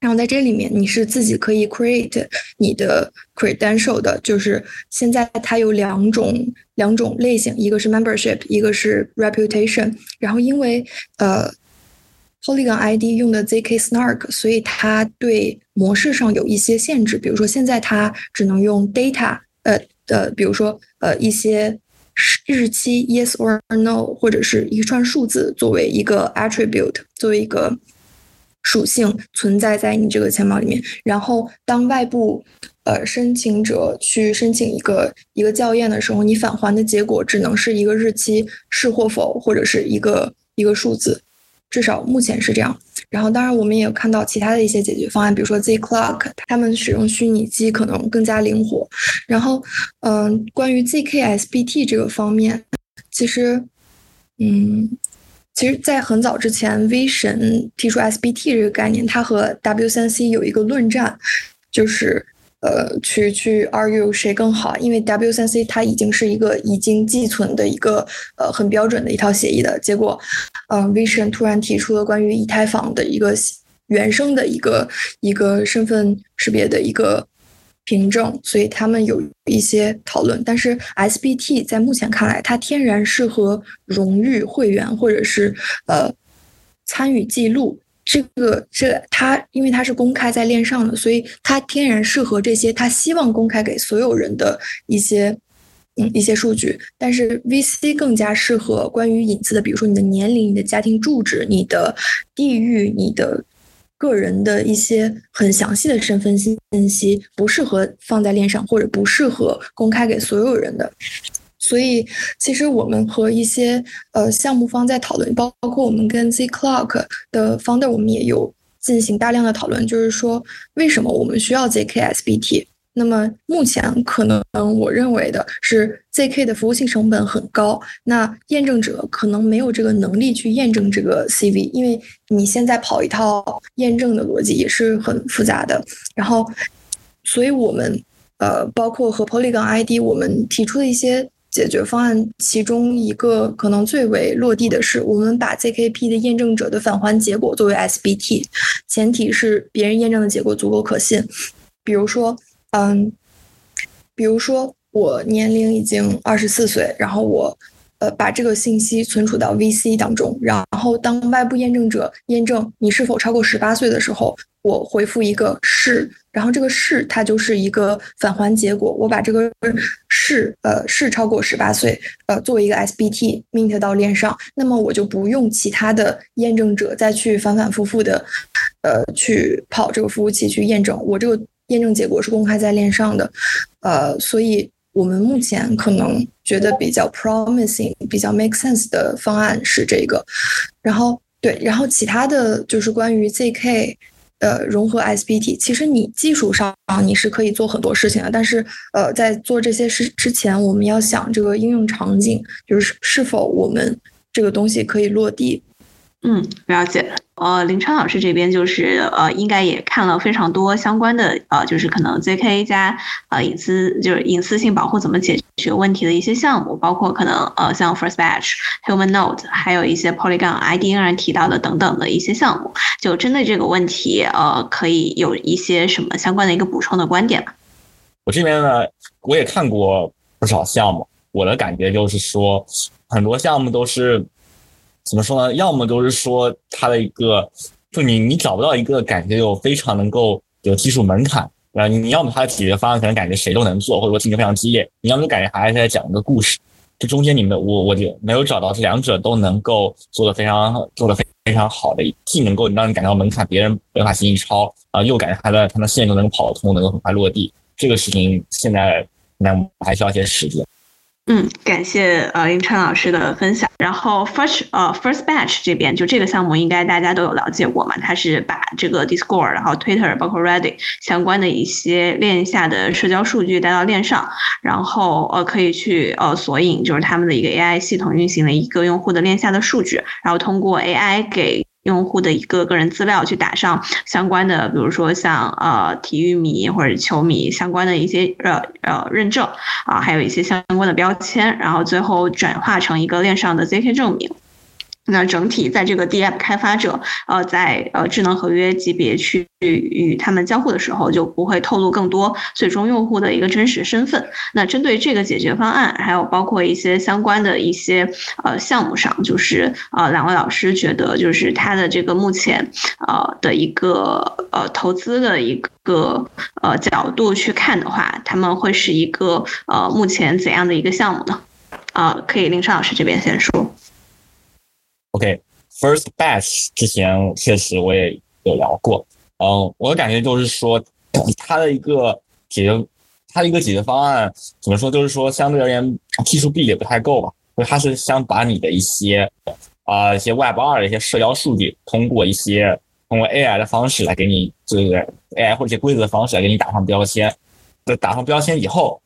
S3: 然后在这里面，你是自己可以 create 你的 credential 的，就是现在它有两种两种类型，一个是 membership，一个是 reputation。然后因为呃 Polygon ID 用的 zk snark，所以它对模式上有一些限制，比如说现在它只能用 data，呃的，比如说呃一些日期 yes or no，或者是一串数字作为一个 attribute，作为一个。属性存在在你这个钱包里面，然后当外部呃申请者去申请一个一个校验的时候，你返还的结果只能是一个日期是或否，或者是一个一个数字，至少目前是这样。然后当然我们也看到其他的一些解决方案，比如说 Zclock，他们使用虚拟机可能更加灵活。然后嗯，关于 zkSBT 这个方面，其实嗯。其实，在很早之前，V 神提出 SBT 这个概念，它和 W3C 有一个论战，就是呃，去去 argue 谁更好，因为 W3C 它已经是一个已经寄存的一个呃很标准的一套协议的结果，嗯，V 神突然提出了关于以太坊的一个原生的一个一个身份识别的一个。凭证，所以他们有一些讨论。但是 SBT 在目前看来，它天然适合荣誉会员或者是呃参与记录。这个这它因为它是公开在链上的，所以它天然适合这些它希望公开给所有人的一些嗯一些数据，但是 VC 更加适合关于隐私的，比如说你的年龄、你的家庭住址、你的地域、你的个人的一些很详细的身份信信息，不适合放在链上或者不适合公开给所有人的。所以，其实我们和一些呃项目方在讨论，包包括我们跟 Z Clock 的 founder，我们也有进行大量的讨论，就是说为什么我们需要 ZK SBT。那么目前可能我认为的是，ZK 的服务器成本很高，那验证者可能没有这个能力去验证这个 CV，因为你现在跑一套验证的逻辑也是很复杂的。然后，所以我们呃，包括和 Polygon ID，我们提出的一些解决方案，其中一个可能最为落地的是，我们把 ZKP 的验证者的返还结果作为 SBT，前提是别人验证的结果足够可信，比如说。嗯，比如说我年龄已经二十四岁，然后我呃把这个信息存储到 VC 当中，然后当外部验证者验证你是否超过十八岁的时候，我回复一个是，然后这个是它就是一个返还结果，我把这个是呃是超过十八岁呃作为一个 SBT mint 到链上，那么我就不用其他的验证者再去反反复复的呃去跑这个服务器去验证我这个。验证结果是公开在链上的，呃，所以我们目前可能觉得比较 promising、比较 make sense 的方案是这个。然后对，然后其他的就是关于 zk，呃，融合 SBT，其实你技术上你是可以做很多事情的，但是呃，在做这些事之前，我们要想这个应用场景，就是是否我们这个东西可以落地。
S1: 嗯，了解。呃，林川老师这边就是呃，应该也看了非常多相关的呃，就是可能 ZK 加呃隐私就是隐私性保护怎么解决问题的一些项目，包括可能呃像 First Batch、Human Node，还有一些 Polygon ID 刚才提到的等等的一些项目。就针对这个问题，呃，可以有一些什么相关的一个补充的观点吗？
S2: 我这边呢，我也看过不少项目，我的感觉就是说，很多项目都是。怎么说呢？要么都是说它的一个，就你你找不到一个感觉有非常能够有技术门槛，啊，你你要么它的解决方案可能感觉谁都能做，或者说竞争非常激烈，你要么感觉还是在讲一个故事。这中间你们我我就没有找到这两者都能够做的非常做的非非常好的，既能够让你感到门槛别人没法轻易超啊，又感觉它的它的线都能跑得通，能够很快落地。这个事情现在那还需要一些时间。
S1: 嗯，感谢呃林川老师的分享。然后 first 呃 first batch 这边就这个项目应该大家都有了解过嘛？它是把这个 Discord、然后 Twitter、包括 Reddit 相关的一些链下的社交数据带到链上，然后呃可以去呃索引就是他们的一个 AI 系统运行的一个用户的链下的数据，然后通过 AI 给。用户的一个个人资料去打上相关的，比如说像呃体育迷或者球迷相关的一些呃呃认证啊，还有一些相关的标签，然后最后转化成一个链上的 ZK 证明。那整体在这个 DApp 开发者，呃，在呃智能合约级别去与他们交互的时候，就不会透露更多最终用户的一个真实身份。那针对这个解决方案，还有包括一些相关的一些呃项目上，就是呃两位老师觉得，就是它的这个目前呃的一个呃投资的一个呃角度去看的话，他们会是一个呃目前怎样的一个项目呢？啊，可以林川老师这边先说。
S2: OK，First Batch 之前确实我也有聊过，嗯，我的感觉就是说，它的一个解决，它的一个解决方案怎么说？就是说，相对而言，技术壁垒不太够吧？就它是想把你的一些啊一些 Web 二的一些社交数据，通过一些通过 AI 的方式来给你，就是 AI 或者一些规则的方式来给你打上标签。在打上标签以后，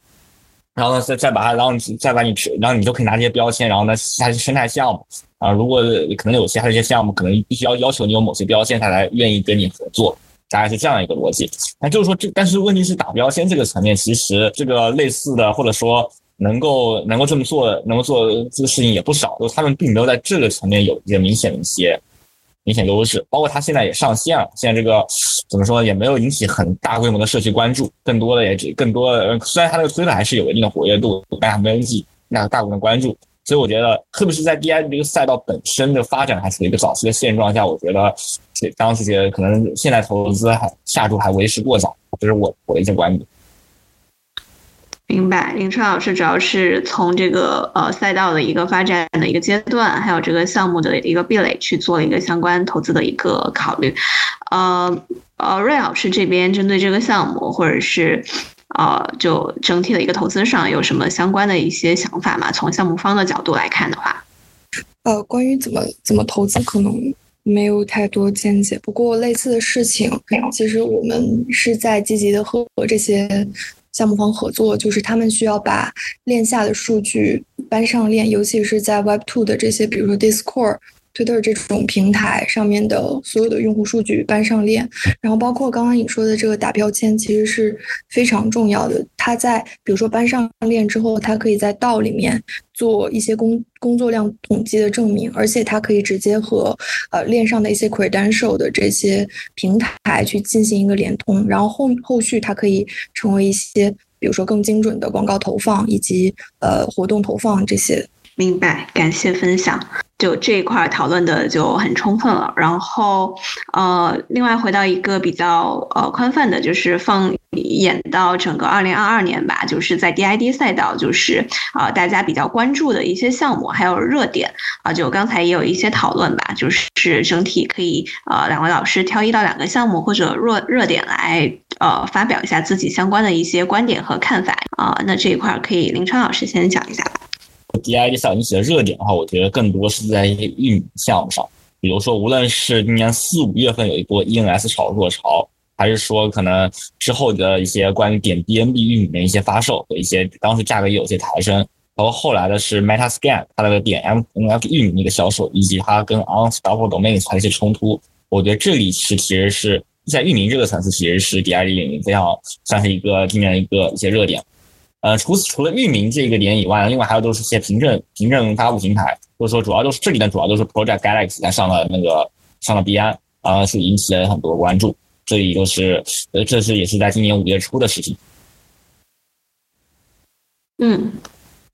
S2: 然后呢，再再把它，然后再把你，然后你就可以拿这些标签，然后呢，它是生态项目。啊，如果可能有些他的一些项目，可能必须要要求你有某些标签，他才愿意跟你合作，大概是这样一个逻辑。那就是说，这但是问题是打标签这个层面，其实这个类似的或者说能够能够这么做，能够做这个事情也不少，就他们并没有在这个层面有一些明显的一些明显优势。包括他现在也上线了，现在这个怎么说也没有引起很大规模的社区关注，更多的也只更多的虽然他这个推特还是有一定的活跃度，但还没有引起那大部分关注。所以我觉得，特别是在 DI 这个赛道本身的发展还是一个早期的现状下，我觉得当时觉得可能现在投资还下注还为时过早，这是我我的一些观点。
S1: 明白，林川老师主要是从这个呃赛道的一个发展的一个阶段，还有这个项目的一个壁垒去做一个相关投资的一个考虑。呃呃，瑞老师这边针对这个项目或者是呃就整体的一个投资上有什么相关的一些想法吗？从项目方的角度来看的话，
S3: 呃，关于怎么怎么投资，可能没有太多见解。不过类似的事情，其实我们是在积极的和这些。项目方合作，就是他们需要把链下的数据搬上链，尤其是在 Web Two 的这些，比如说 Discord、Twitter 这种平台上面的所有的用户数据搬上链。然后包括刚刚你说的这个打标签，其实是非常重要的。它在比如说搬上链之后，它可以在道里面做一些工工作量统计的证明，而且它可以直接和呃链上的一些 credential 的这些平台去进行一个联通，然后后后续它可以成为一些比如说更精准的广告投放以及呃活动投放这些。
S1: 明白，感谢分享。就这一块讨论的就很充分了。然后，呃，另外回到一个比较呃宽泛的，就是放眼到整个二零二二年吧，就是在 DID 赛道，就是啊大家比较关注的一些项目还有热点啊，就刚才也有一些讨论吧，就是整体可以呃两位老师挑一到两个项目或者热热点来呃发表一下自己相关的一些观点和看法啊。那这一块可以林川老师先讲一下吧。
S2: DID 上引起的热点的话，我觉得更多是在一些域名项目上，比如说，无论是今年四五月份有一波 ENS 炒作潮，还是说可能之后的一些关于点 BNB 域名的一些发售和一些当时价格也有些抬升，包括后来的是 MetaScan 它的点 MNF 域名的一个销售，以及它跟 Unstoppable Domains 的一些冲突，我觉得这里是其实是在域名这个层次，其实是 DID 领域非常算是一个今年一个一些热点。呃，除此除了域名这个点以外，另外还有都是一些凭证凭证发布平台，或者说主要都是这里呢，主要都是 Project Galaxy 它上了那个上了 b 安啊，是引起了很多关注。这里都是呃，这是也是在今年五月初的事情。
S1: 嗯，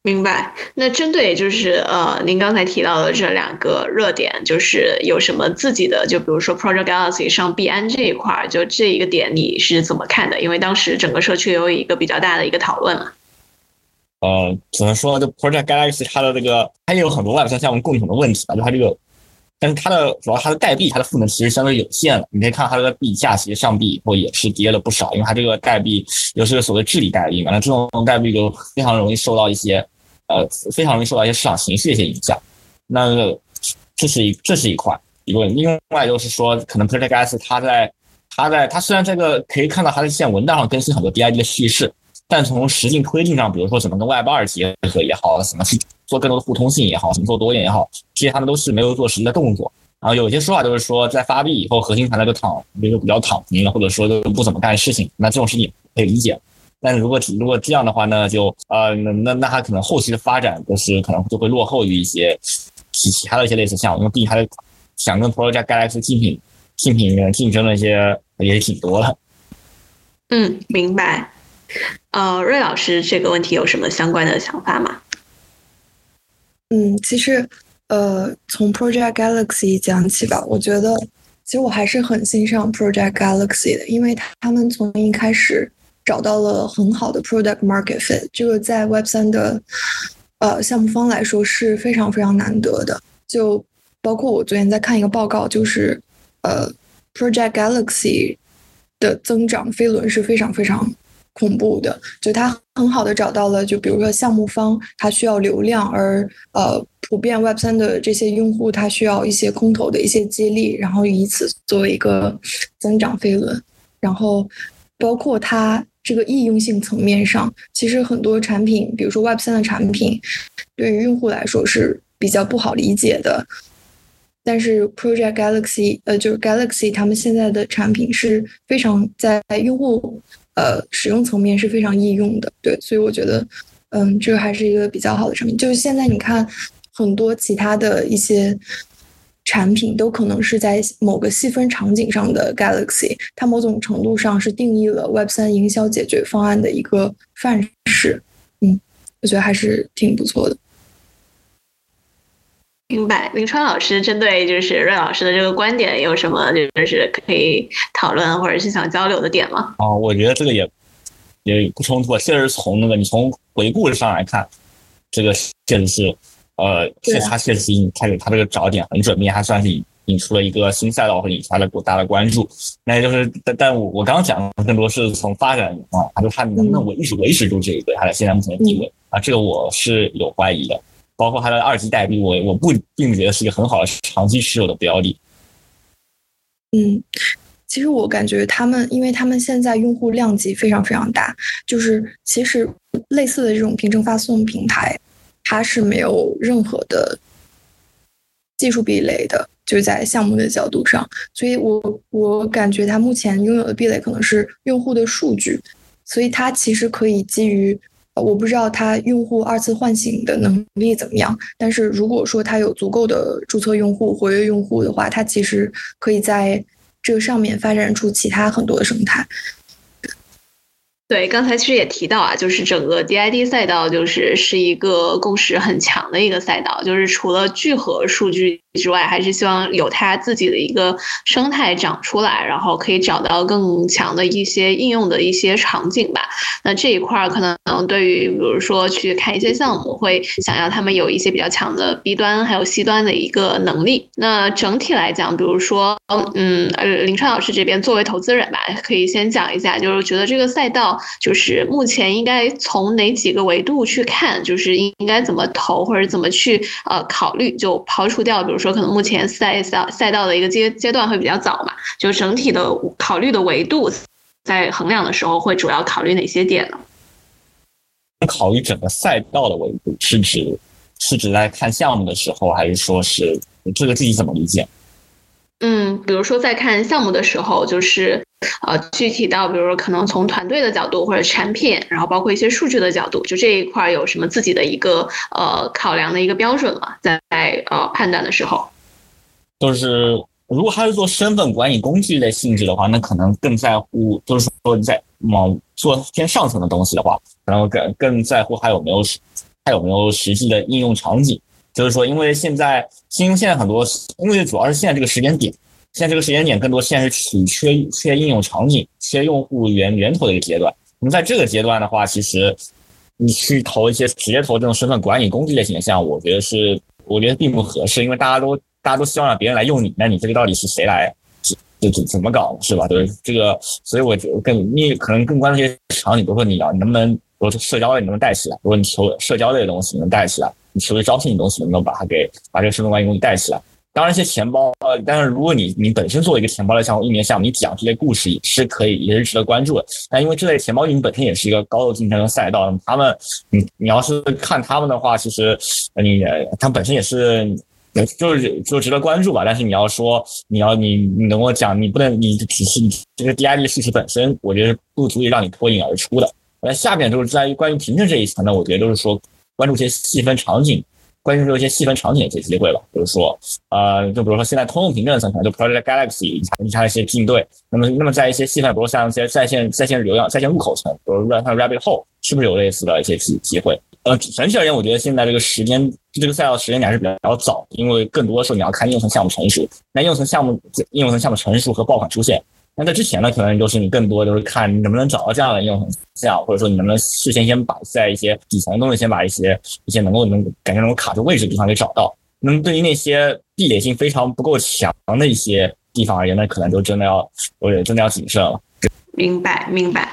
S1: 明白。那针对就是呃，您刚才提到的这两个热点，就是有什么自己的，就比如说 Project Galaxy 上 b 安这一块，就这一个点你是怎么看的？因为当时整个社区有一个比较大的一个讨论嘛。
S2: 呃，只能说呢，就 Project Galaxy 它的这个，它也有很多 Web 三项目共同的问题吧，就它这个，但是它的主要它的代币，它的赋能其实相对有限了。你可以看它这个币价其实上币以后也是跌了不少，因为它这个代币又是个所谓治理代币嘛，那这种代币就非常容易受到一些，呃，非常容易受到一些市场形势的一些影响。那这是一这是一块一个，另外就是说，可能 Project Galaxy 它在它在它虽然这个可以看到它在线文档上更新很多 DID 的叙事。但从实际推进上，比如说怎么跟 Web 二结合也好，怎么去做更多的互通性也好，怎么做多一点也好，其实他们都是没有做实际的动作。然后有些说法就是说，在发币以后，核心团队就躺，就比较躺平了，或者说就不怎么干事情。那这种事情可以理解。但是如果如果这样的话呢，就呃，那那那他可能后期的发展就是可能就会落后于一些其其他的一些类似项目，因为毕竟还想跟 Project Galaxy 竞品竞品竞争的一些也挺多的。
S1: 嗯，明白。呃，瑞老师，这个问题有什么相关的想法吗？
S3: 嗯，其实，呃，从 Project Galaxy 讲起吧，我觉得，其实我还是很欣赏 Project Galaxy 的，因为他们从一开始找到了很好的 Product Market Fit，这个在 Web 三的呃项目方来说是非常非常难得的。就包括我昨天在看一个报告，就是呃，Project Galaxy 的增长飞轮是非常非常。恐怖的，就他很好的找到了，就比如说项目方他需要流量，而呃普遍 Web 三的这些用户他需要一些空投的一些激励，然后以此作为一个增长飞轮。然后包括它这个易用性层面上，其实很多产品，比如说 Web 三的产品，对于用户来说是比较不好理解的。但是 Project Galaxy，呃，就是 Galaxy 他们现在的产品是非常在用户。呃，使用层面是非常易用的，对，所以我觉得，嗯，这个还是一个比较好的产品。就是现在你看，很多其他的一些产品都可能是在某个细分场景上的 Galaxy，它某种程度上是定义了 Web 三营销解决方案的一个范式。嗯，我觉得还是挺不错的。
S1: 明白，林川老师针对就是瑞老师的这个观点有什么就是可以讨论或者是想交流的点吗？
S2: 哦，我觉得这个也也不冲突。确实从那个你从回顾上来看，这个确实是，呃，确实它确实开始他这个找点很准，并且还算是引引出了一个新赛道和引发了大的关注。那就是，但但我我刚刚讲的更多是从发展啊，就他能不能维持维持住这一个他的现在目前的地位啊，这个我是有怀疑的。包括它的二级代币，我我不并不觉得是一个很好的长期持有的标的。
S3: 嗯，其实我感觉他们，因为他们现在用户量级非常非常大，就是其实类似的这种凭证发送平台，它是没有任何的技术壁垒的，就是在项目的角度上。所以我我感觉它目前拥有的壁垒可能是用户的数据，所以它其实可以基于。我不知道它用户二次唤醒的能力怎么样，但是如果说它有足够的注册用户、活跃用户的话，它其实可以在这个上面发展出其他很多的生态。
S1: 对，刚才其实也提到啊，就是整个 DID 赛道就是是一个共识很强的一个赛道，就是除了聚合数据之外，还是希望有它自己的一个生态长出来，然后可以找到更强的一些应用的一些场景吧。那这一块儿可能对于比如说去看一些项目，会想要他们有一些比较强的 B 端还有 C 端的一个能力。那整体来讲，比如说，嗯，呃，林川老师这边作为投资人吧，可以先讲一下，就是觉得这个赛道。就是目前应该从哪几个维度去看？就是应该怎么投或者怎么去呃考虑？就抛除掉，比如说可能目前赛赛赛道的一个阶阶段会比较早嘛，就整体的考虑的维度，在衡量的时候会主要考虑哪些点呢？
S2: 考虑整个赛道的维度是指是指在看项目的时候，还是说是这个自己怎么理解？
S1: 嗯，比如说在看项目的时候，就是呃，具体到比如说可能从团队的角度或者产品，然后包括一些数据的角度，就这一块有什么自己的一个呃考量的一个标准吗？在呃判断的时候，
S2: 就是如果他是做身份管理工具类性质的话，那可能更在乎，就是说你在往做偏上层的东西的话，然后更更在乎还有没有还有没有实际的应用场景。就是说，因为现在，因为现在很多，因为主要是现在这个时间点，现在这个时间点更多现在是处于缺缺应用场景、缺用户源源头的一个阶段。那么在这个阶段的话，其实你去投一些直接投这种身份管理工具类型的项目，我觉得是我觉得并不合适，因为大家都大家都希望让别人来用你，那你这个到底是谁来，怎怎怎么搞是吧？对这个，所以我觉得更你可能更关注一些场景，比如说你要能不能，比如说社交类能不能带起来，如果你求社交类的东西能带起来。你所谓招聘的东西，能不能把它给把这个身份管理给你带起来？当然，一些钱包，呃，但是如果你你本身作为一个钱包的项目，一年项目，你讲这类故事也是可以，也是值得关注的。但因为这类钱包运营本身也是一个高度竞争的赛道，他们，你你要是看他们的话，其实你他们本身也是，就是就值得关注吧。但是你要说你要你你能够讲，你不能你只是这个 DID 事实本身，我觉得不足以让你脱颖而出的。那下面就是在于关于凭证这一层呢，我觉得就是说。关注一些细分场景，关注一些细分场景的一些机会吧。比如说，呃，就比如说现在通用凭证层可能，就 Project Galaxy 以它一些应对。那么，那么在一些细分，比如像一些在线在线流量、在线入口层，比如像 Rabbit Hole，是不是有类似的一些机机会？呃，整体而言，我觉得现在这个时间，这个赛道时间点还是比较早，因为更多的时候你要看应用层项目成熟。那应用层项目、应用层项目成熟和爆款出现。那在之前呢，可能就是你更多就是看你能不能找到这样的应用项，或者说你能不能事先先把在一些底层的东西先把一些一些能够能感觉能够卡住位置的地方给找到。那么对于那些壁垒性非常不够强的一些地方而言，那可能就真的要，我也真的要谨慎了。
S1: 明白，明白。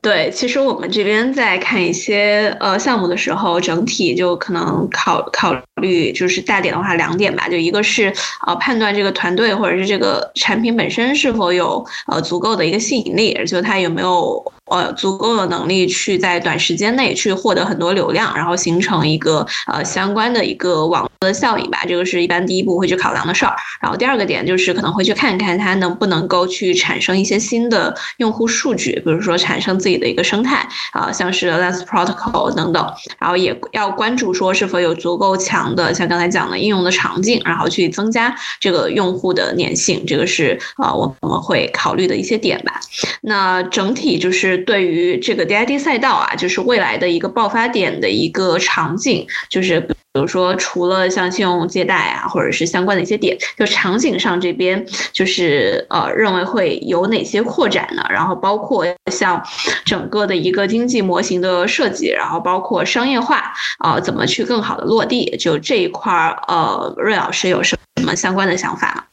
S1: 对，其实我们这边在看一些呃项目的时候，整体就可能考考虑就是大点的话两点吧，就一个是呃判断这个团队或者是这个产品本身是否有呃足够的一个吸引力，而且它有没有。呃，足够的能力去在短时间内去获得很多流量，然后形成一个呃相关的一个网络的效应吧。这个是一般第一步会去考量的事儿。然后第二个点就是可能会去看看它能不能够去产生一些新的用户数据，比如说产生自己的一个生态啊，像是 Lens Protocol 等等。然后也要关注说是否有足够强的像刚才讲的应用的场景，然后去增加这个用户的粘性。这个是啊我们会考虑的一些点吧。那整体就是。对于这个 DID 赛道啊，就是未来的一个爆发点的一个场景，就是比如说，除了像信用借贷啊，或者是相关的一些点，就场景上这边就是呃，认为会有哪些扩展呢？然后包括像整个的一个经济模型的设计，然后包括商业化啊，怎么去更好的落地？就这一块儿，呃，瑞老师有什么相关的想法吗？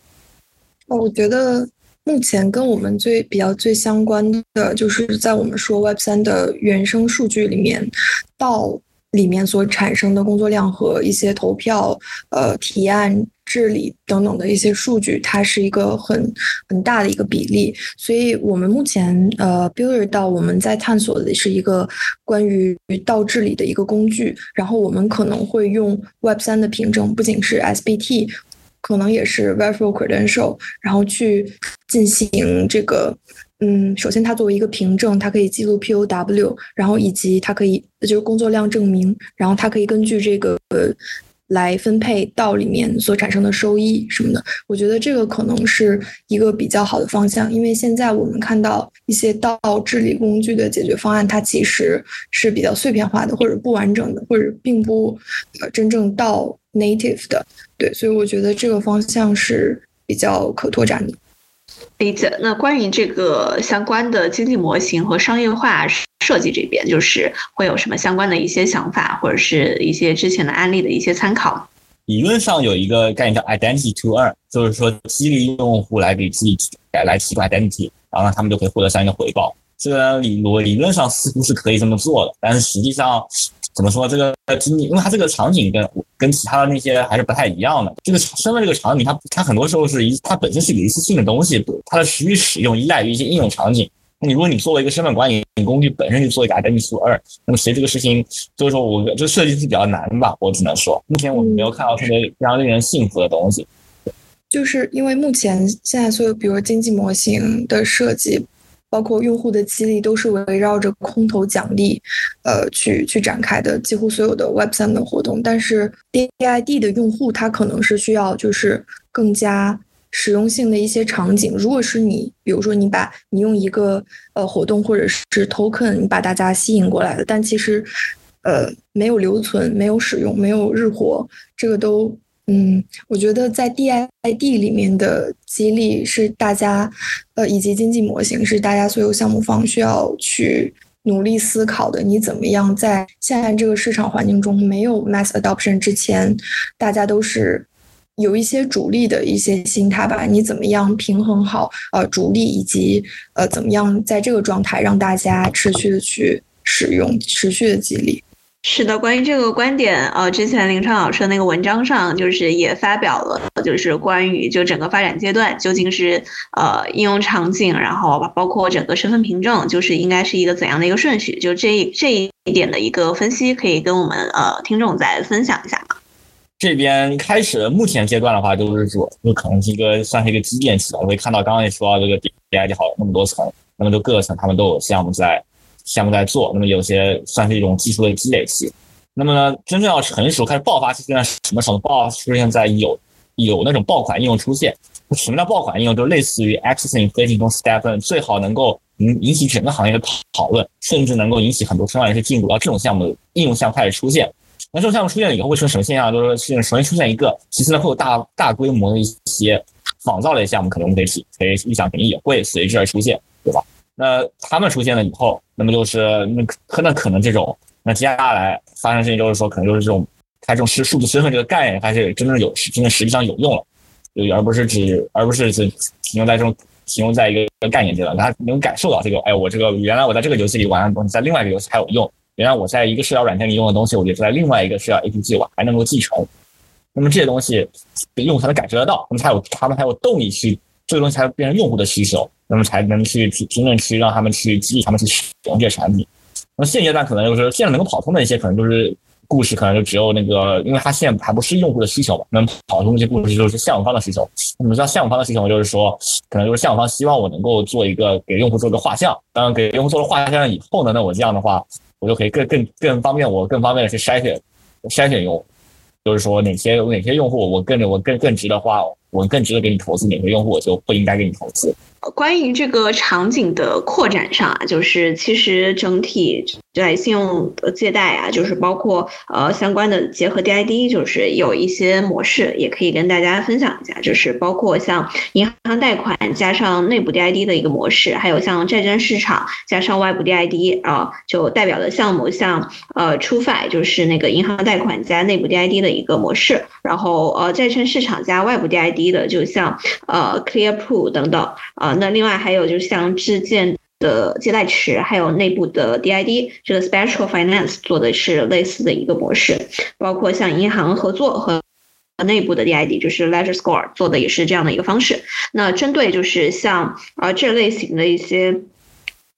S3: 哦，我觉得目前跟我们最比较最相关的，就是在我们说 Web 三的原生数据里面，到。里面所产生的工作量和一些投票、呃提案、治理等等的一些数据，它是一个很很大的一个比例。所以，我们目前呃 Builder 到我们在探索的是一个关于道治理的一个工具。然后，我们可能会用 Web 三的凭证，不仅是 SBT，可能也是 Virtual Credential，然后去进行这个。嗯，首先它作为一个凭证，它可以记录 POW，然后以及它可以就是工作量证明，然后它可以根据这个呃来分配到里面所产生的收益什么的。我觉得这个可能是一个比较好的方向，因为现在我们看到一些道治理工具的解决方案，它其实是比较碎片化的，或者不完整的，或者并不呃真正到 native 的。对，所以我觉得这个方向是比较可拓展的。
S1: 理解。那关于这个相关的经济模型和商业化是设计这边，就是会有什么相关的一些想法，或者是一些之前的案例的一些参考？
S2: 理论上有一个概念叫 identity to earn，就是说激励用户来给自己来来提供 identity，然后他们就可以获得相应的回报。这个理逻理论上似乎是可以这么做的，但是实际上。怎么说？这个经济，因为它这个场景跟跟其他的那些还是不太一样的。这个身份这个场景，它它很多时候是一，它本身是一个一次性的东西，它的持续使用依赖于一些应用场景。那你如果你作为一个身份管理工具，本身就做一个 identity 二，那么其实这个事情就是说我这设计是比较难吧？我只能说，目前我们没有看到特别非常令人信服的东西。
S3: 就是因为目前现在所有，比如经济模型的设计。包括用户的激励都是围绕着空投奖励，呃，去去展开的。几乎所有的 Web 三的活动，但是 DID 的用户他可能是需要就是更加实用性的一些场景。如果是你，比如说你把你用一个呃活动或者是 Token，你把大家吸引过来的，但其实呃没有留存、没有使用、没有日活，这个都。嗯，我觉得在 DID 里面的激励是大家，呃，以及经济模型是大家所有项目方需要去努力思考的。你怎么样在现在这个市场环境中没有 mass adoption 之前，大家都是有一些主力的一些心态吧？你怎么样平衡好呃主力以及呃怎么样在这个状态让大家持续的去使用，持续的激励？
S1: 是的，关于这个观点，呃，之前林川老师的那个文章上，就是也发表了，就是关于就整个发展阶段究竟是呃应用场景，然后包括整个身份凭证，就是应该是一个怎样的一个顺序，就这这一点的一个分析，可以跟我们呃听众再分享一下吗？
S2: 这边开始目前阶段的话，就是说就可能是一个算是一个积淀期吧。我会看到刚刚也说到这个 DID 好那么多层，那么就各个层他们都有项目在。项目在做，那么有些算是一种技术的积累期。那么呢，真正要成熟开始爆发期，现在什么时候爆发出现在有有那种爆款应用出现？什么叫爆款应用？就类似于 Accessing 飞行中 Stephen 最好能够引引起整个行业的讨论，甚至能够引起很多圈外人士进入到这种项目应用项目开始出现。那这种项目出现了以后会出什么现象？就是说，首先出现一个，其次呢会有大大规模的一些仿造类项目，可能我们可以可以预想肯定也会随之而出现，对吧？那他们出现了以后，那么就是那可那可能这种，那接下来发生事情就是说，可能就是这种，它这种是数字身份这个概念，它是真正有真正实际上有用了，就而不是只而不是只停留在这种停留在一个概念阶段，他能感受到这个，哎，我这个原来我在这个游戏里玩的东西，在另外一个游戏还有用，原来我在一个社交软件里用的东西，我就在另外一个社交 APP 我还能够继承，那么这些东西用户才能感受得到，那么才有他们才有动力去这个东西才变成用户的需求。那么才能去真正去让他们去激励他们去使用这些产品。那么现阶段可能就是现在能够跑通的一些，可能就是故事，可能就只有那个，因为它现在还不是用户的需求嘛，能跑通一些故事就是项目方的需求。我们知道项目方的需求，就是说，可能就是项目方希望我能够做一个给用户做个画像。当然，给用户做了画像以后呢，那我这样的话，我就可以更更更方便我更方便的去筛选筛选用户，就是说哪些哪些用户我更我更更值得花，我更值得给你投资，哪些用户我就不应该给你投资。
S1: 关于这个场景的扩展上啊，就是其实整体在信用借贷啊，就是包括呃相关的结合 DID，就是有一些模式，也可以跟大家分享一下，就是包括像银行贷款加上内部 DID 的一个模式，还有像债券市场加上外部 DID 啊，就代表的项目像呃 TrueFi 就是那个银行贷款加内部 DID 的一个模式，然后呃债券市场加外部 DID 的，就像呃 ClearPool 等等啊，那另外还有就像智建。的借贷池，还有内部的 DID，这个 Special Finance 做的是类似的一个模式，包括像银行合作和内部的 DID，就是 Ledger Score 做的也是这样的一个方式。那针对就是像呃这类型的一些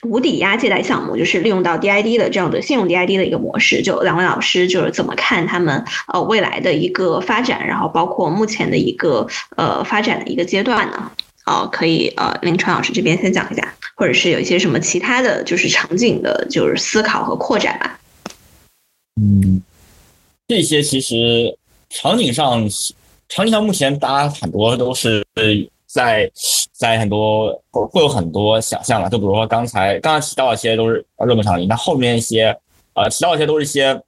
S1: 无抵押借贷项目，就是利用到 DID 的这样的信用 DID 的一个模式，就两位老师就是怎么看他们呃未来的一个发展，然后包括目前的一个呃发展的一个阶段呢？哦，可以呃，林川老师这边先讲一下。或者是有一些什么其他的就是场景的，就是思考和扩展吧。
S2: 嗯，这些其实场景上，场景上目前大家很多都是在在很多会有很多想象了。就比如说刚才刚刚提到的一些都是热门场景，那后面一些呃提到一些都是一些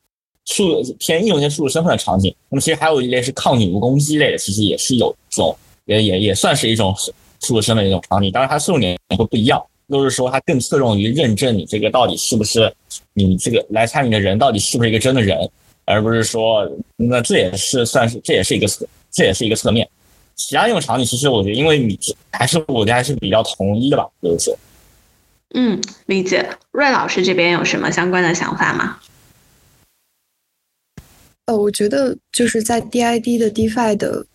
S2: 数偏应用一些数字身份的场景。那么其实还有一类是抗女巫攻击类的，其实也是有这种也也也算是一种数字身的一种场景，当然它受众点会不一样。就是说，它更侧重于认证你这个到底是不是你这个来参与的人到底是不是一个真的人，而不是说，那这也是算是这也是一个侧这也是一个侧面。其他用场景其实我觉得，因为你还是我觉得还是比较统一的吧，就是。
S1: 嗯，理解。瑞老师这边有什么相关的想法吗？
S3: 呃，我觉得就是在 DID 的 DeFi 的。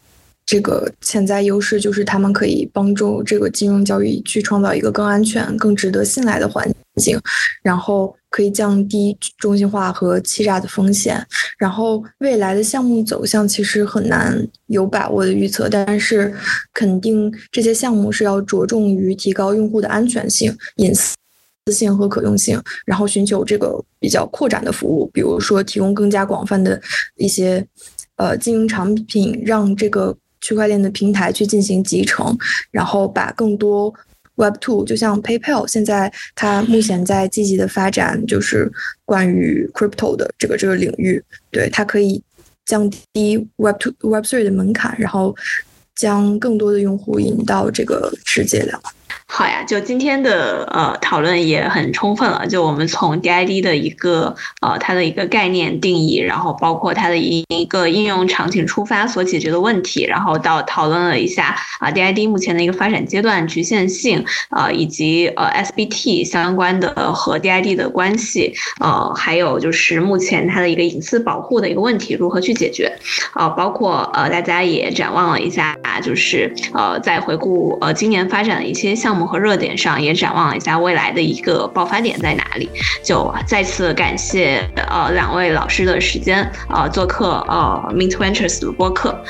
S3: 这个潜在优势就是他们可以帮助这个金融交易去创造一个更安全、更值得信赖的环境，然后可以降低中心化和欺诈的风险。然后未来的项目走向其实很难有把握的预测，但是肯定这些项目是要着重于提高用户的安全性、隐私性和可用性，然后寻求这个比较扩展的服务，比如说提供更加广泛的一些呃经营产品，让这个。区块链的平台去进行集成，然后把更多 Web Two，就像 PayPal，现在它目前在积极的发展，就是关于 Crypto 的这个这个领域，对它可以降低 Web Two、Web Three 的门槛，然后将更多的用户引到这个世界了。
S1: 好呀，就今天的呃讨论也很充分了。就我们从 DID 的一个呃它的一个概念定义，然后包括它的一一个应用场景出发所解决的问题，然后到讨论了一下啊 DID 目前的一个发展阶段局限性啊，以及呃 SBT 相关的和 DID 的关系，呃，还有就是目前它的一个隐私保护的一个问题如何去解决啊，包括呃大家也展望了一下，就是呃在回顾呃今年发展的一些项目。和热点上也展望一下未来的一个爆发点在哪里，就再次感谢呃两位老师的时间呃做客呃 Mint Ventures 的播客。